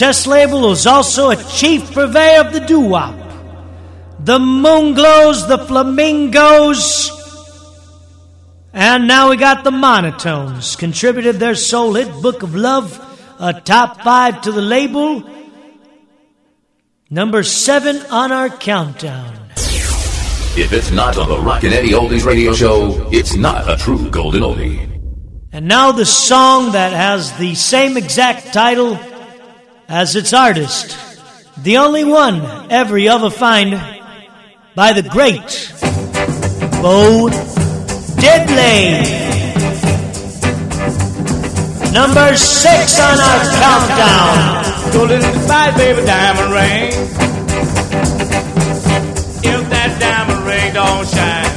S1: Chess label was also a chief purveyor of the doo wop. The Moonglows, the Flamingos, and now we got the Monotones. Contributed their soul hit Book of Love, a top five to the label. Number seven on our countdown.
S3: If it's not on the Rockin' Eddie Oldies radio show, it's not a true golden oldie.
S1: And now the song that has the same exact title as its artist. The only one ever you ever find by the great Bo Diddley. Number six on our countdown.
S12: Golden goodbye, baby, diamond ring. If that diamond ring don't shine,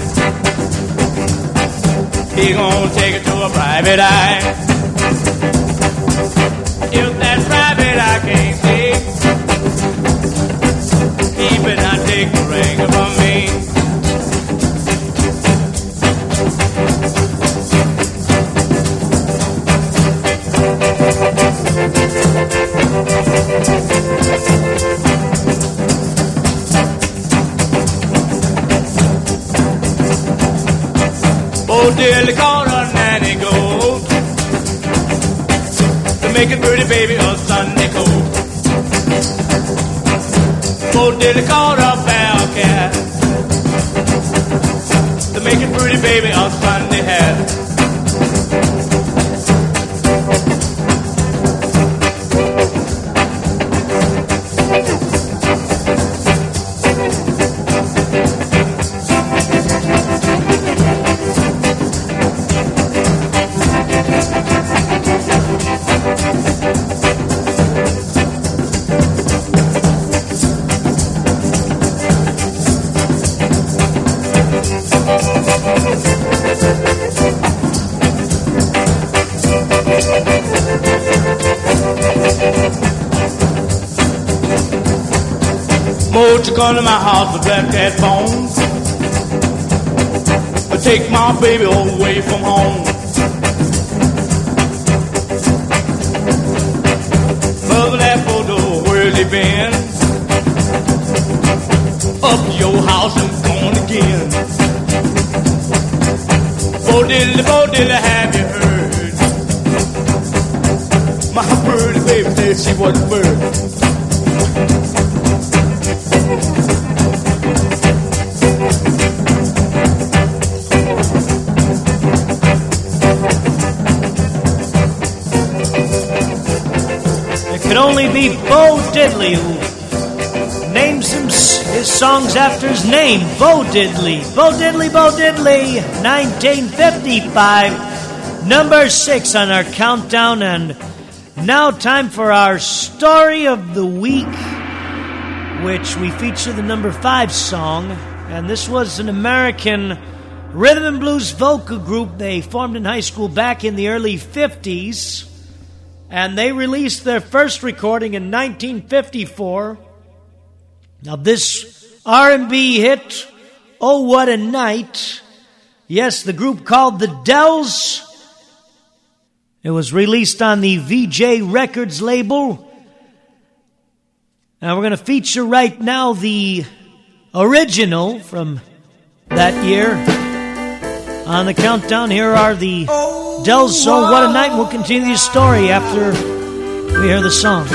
S12: he gonna take it to a private eye. The ring from me. Oh, dearly called a nanny goat to make a pretty baby a Sunday coat. Oh, called a bell cat to make a pretty baby a Sunday hat. Won't you come to my house with black cat bones? Take my baby away from home. Mother that photo, where's he been? Up to your house and gone again. Bo Diddley, Bo Diddley, have you heard? My pretty baby said she was a bird.
S1: Only be Bo Diddley who names his songs after his name, Bo Diddley. Bo Diddley, Bo Diddley, 1955, number six on our countdown, and now time for our story of the week, which we feature the number five song, and this was an American rhythm and blues vocal group. They formed in high school back in the early 50s and they released their first recording in 1954. Now this R&B hit, "Oh What a Night," yes, the group called the Dells. It was released on the Vee-Jay Records label. Now we're going to feature right now the original from that year. On the countdown, here are the oh, Dells song What a Night. We'll continue the story after we hear the song.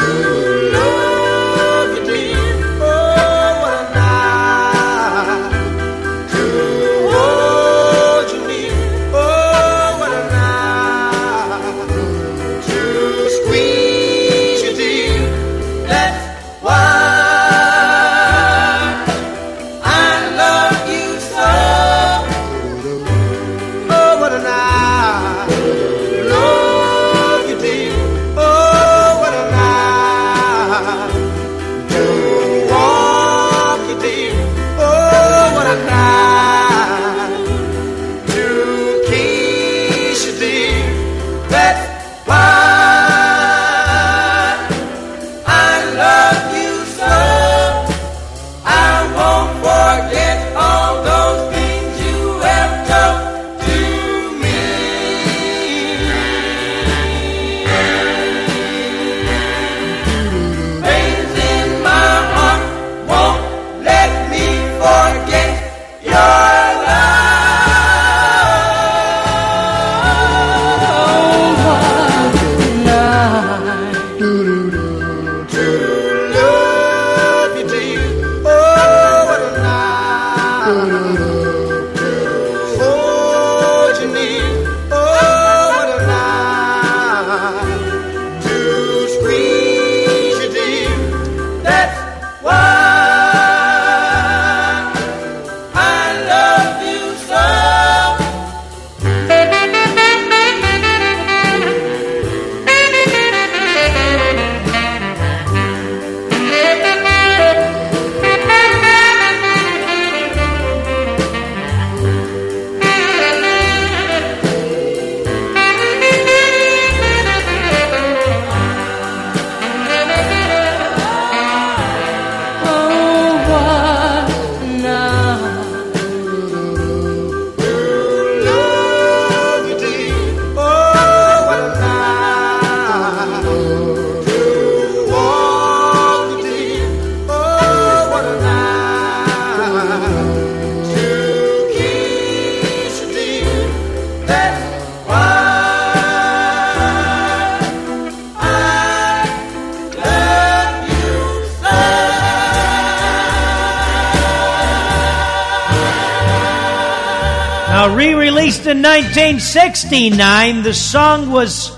S18: in
S1: 1969, the song was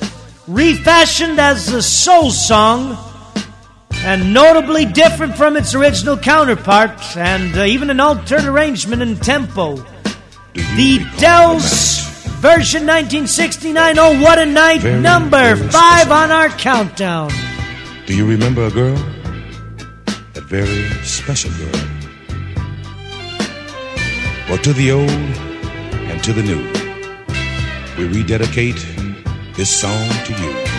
S1: refashioned as a soul song and notably different from its original counterpart, and uh, even an altered arrangement and tempo. The Dells version 1969, oh, what a night,
S17: Very
S1: number five on our countdown.
S17: Do you remember a girl? A very special girl. Well, to the old and to the new we rededicate this song to you.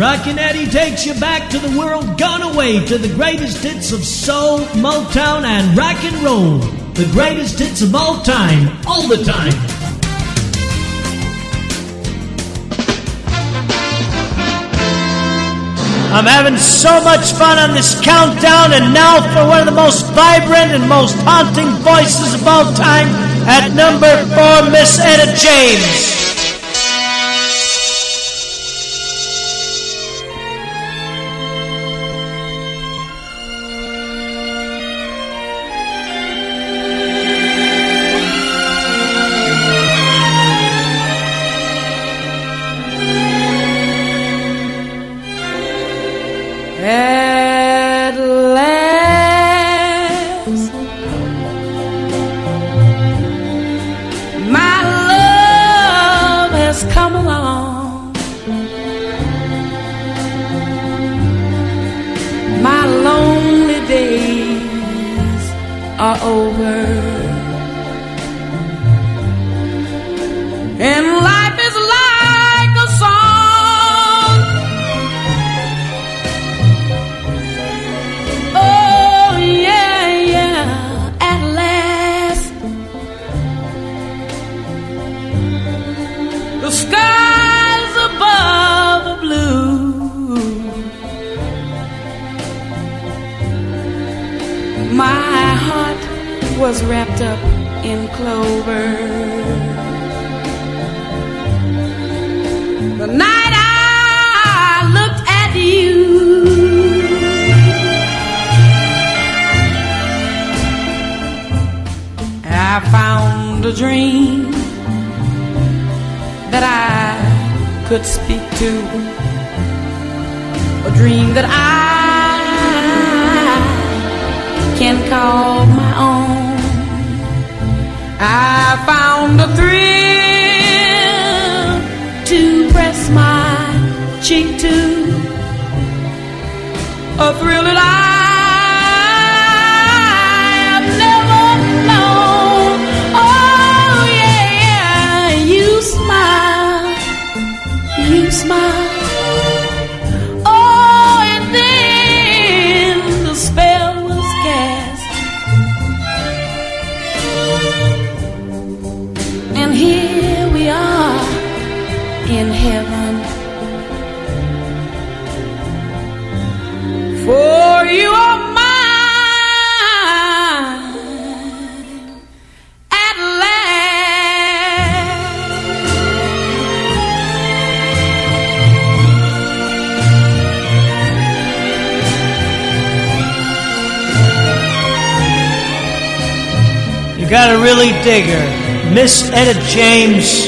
S1: Rockin' Eddie takes you back to the world gone away to the greatest hits of soul, Motown, and rock and roll. The greatest hits of all time, all the time. I'm having so much fun on this countdown, and now for one of the most vibrant and most haunting voices of all time, at number four, Miss Etta James. Etta James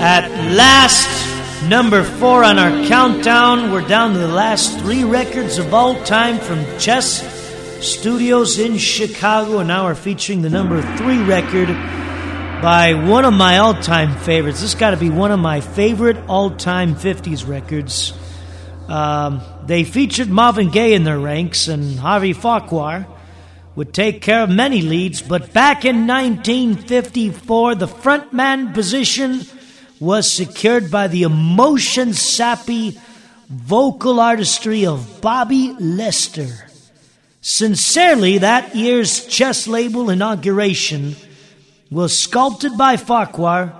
S1: at last, number four on our countdown. We're down to the last three records of all time from Chess Studios in Chicago, and now we're featuring the number three record by one of my all time favorites. This got to be one of my favorite all time 50s records. Um, they featured Marvin Gaye in their ranks, and Harvey Fuqua would take care of many leads, but back in 1954, the frontman position was secured by the emotion sappy vocal artistry of Bobby Lester. Sincerely, that year's chess label inauguration was sculpted by Fuqua,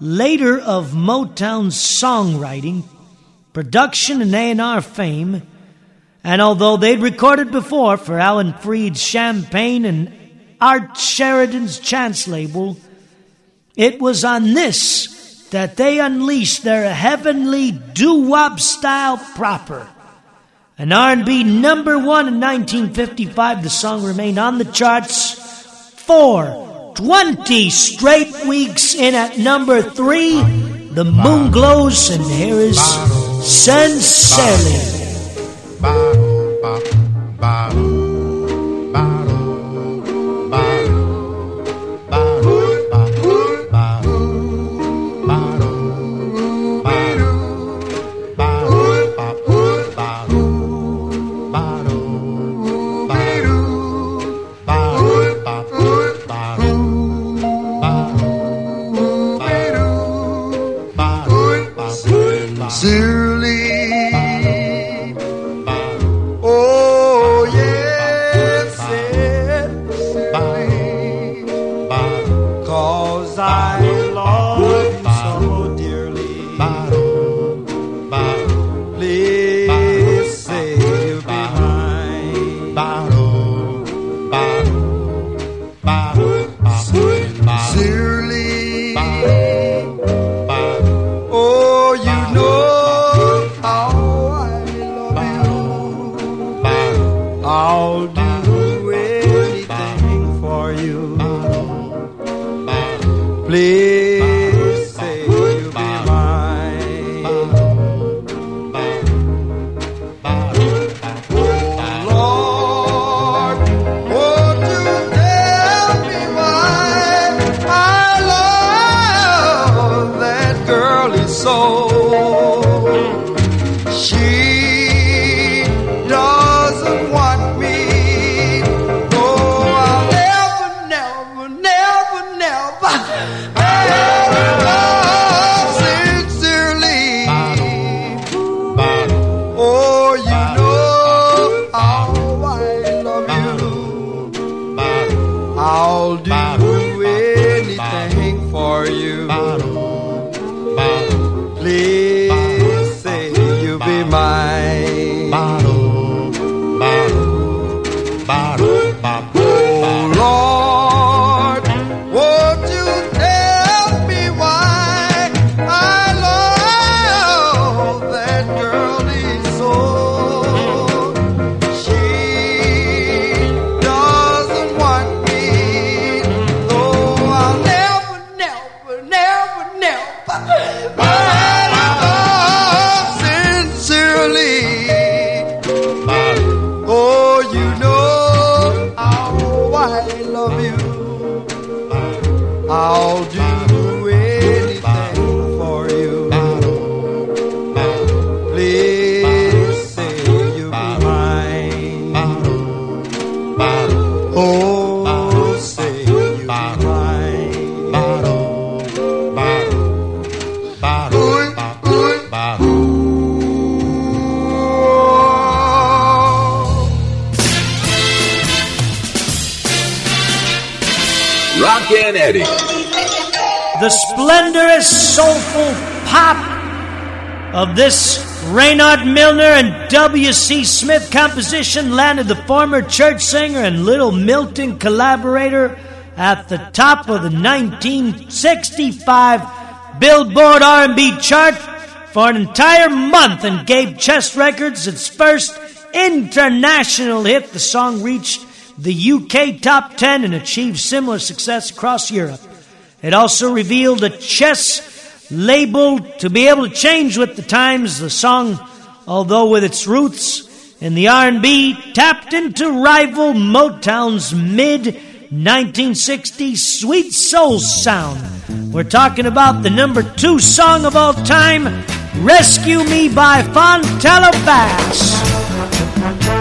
S1: later of Motown's songwriting, production, and A&R fame. And although they'd recorded before for Alan Freed's Champagne and Art Sheridan's Chance label, it was on this that they unleashed their heavenly doo-wop style proper. An R&B number one in 1955, the song remained on the charts for 20 straight weeks in at number three. The Moonglows, and here is Sincerely.
S13: Sincerely,
S1: The splendorous, soulful pop of this Raynard Miner and W.C. Smith composition landed the former church singer and Little Milton collaborator at the top of the 1965 Billboard R&B chart for an entire month and gave Chess Records its first international hit. The song reached the UK top 10 and achieved similar success across Europe. It also revealed a Chess label to be able to change with the times. The song, although with its roots in the R&B, tapped into rival Motown's mid 1960s sweet soul sound. We're talking about the number two song of all time, Rescue Me by Fontella Bass.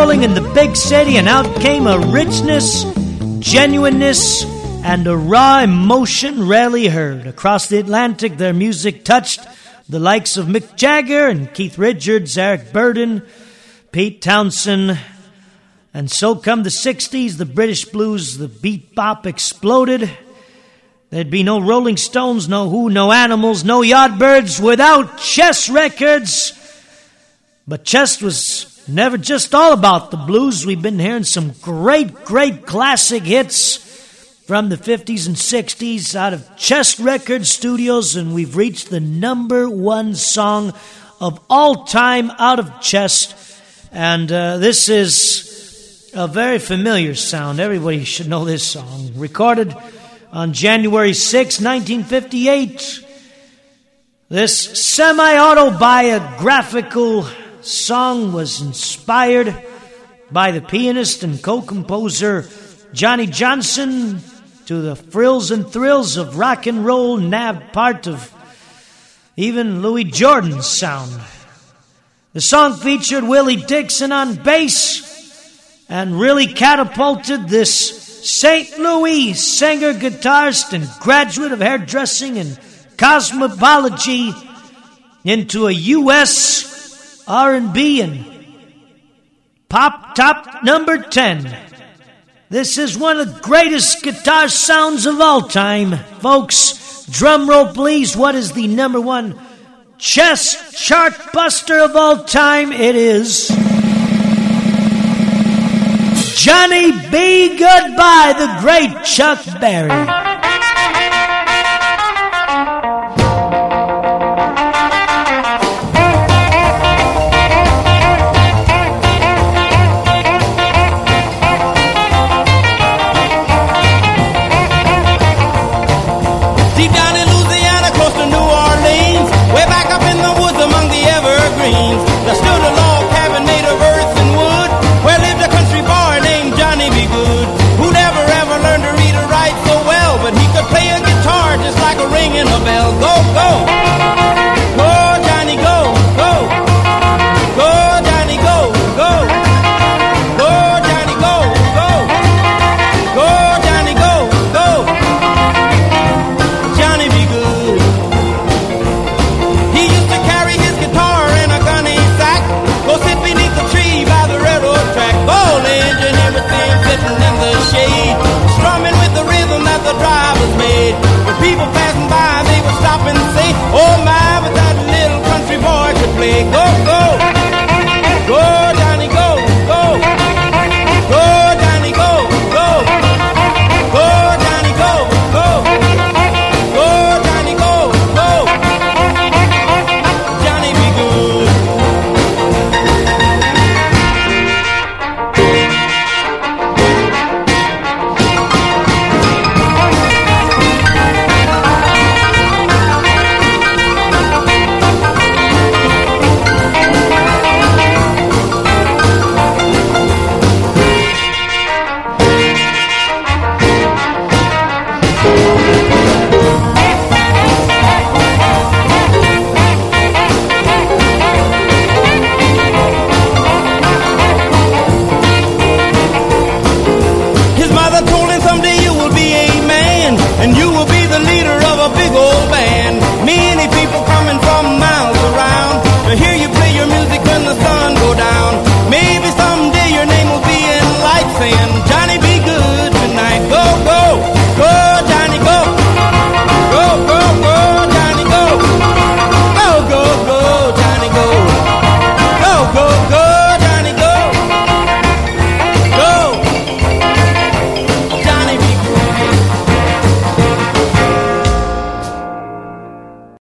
S1: Rolling in the big city, and out came a richness, genuineness, and a raw emotion rarely heard. Across the Atlantic, their music touched the likes of Mick Jagger and Keith Richards, Eric Burdon, Pete Townshend. And so come the 60s, the British blues, the beat bop exploded. There'd be no Rolling Stones, no Who, no Animals, no Yardbirds without Chess Records. But Chess was never just all about the blues. We've been hearing some great, great classic hits from the 50s and 60s out of Chess Records Studios, and we've reached the number one song of all time out of Chess. And uh, this is a very familiar sound. Everybody should know this song. Recorded on January 6, 1958. This semi autobiographical song was inspired by the pianist and co composer Johnny Johnson to the frills and thrills of rock and roll, nabbed part of even Louis Jordan's sound. The song featured Willie Dixon on bass and really catapulted this St. Louis singer, guitarist, and graduate of hairdressing and cosmetology into a U.S. R&B and pop top number 10.
S5: This is one of the greatest guitar sounds of all time, folks. Drum roll, please. What is the number one chess chart buster of all time? It is Johnny B. Goode by, the great Chuck Berry.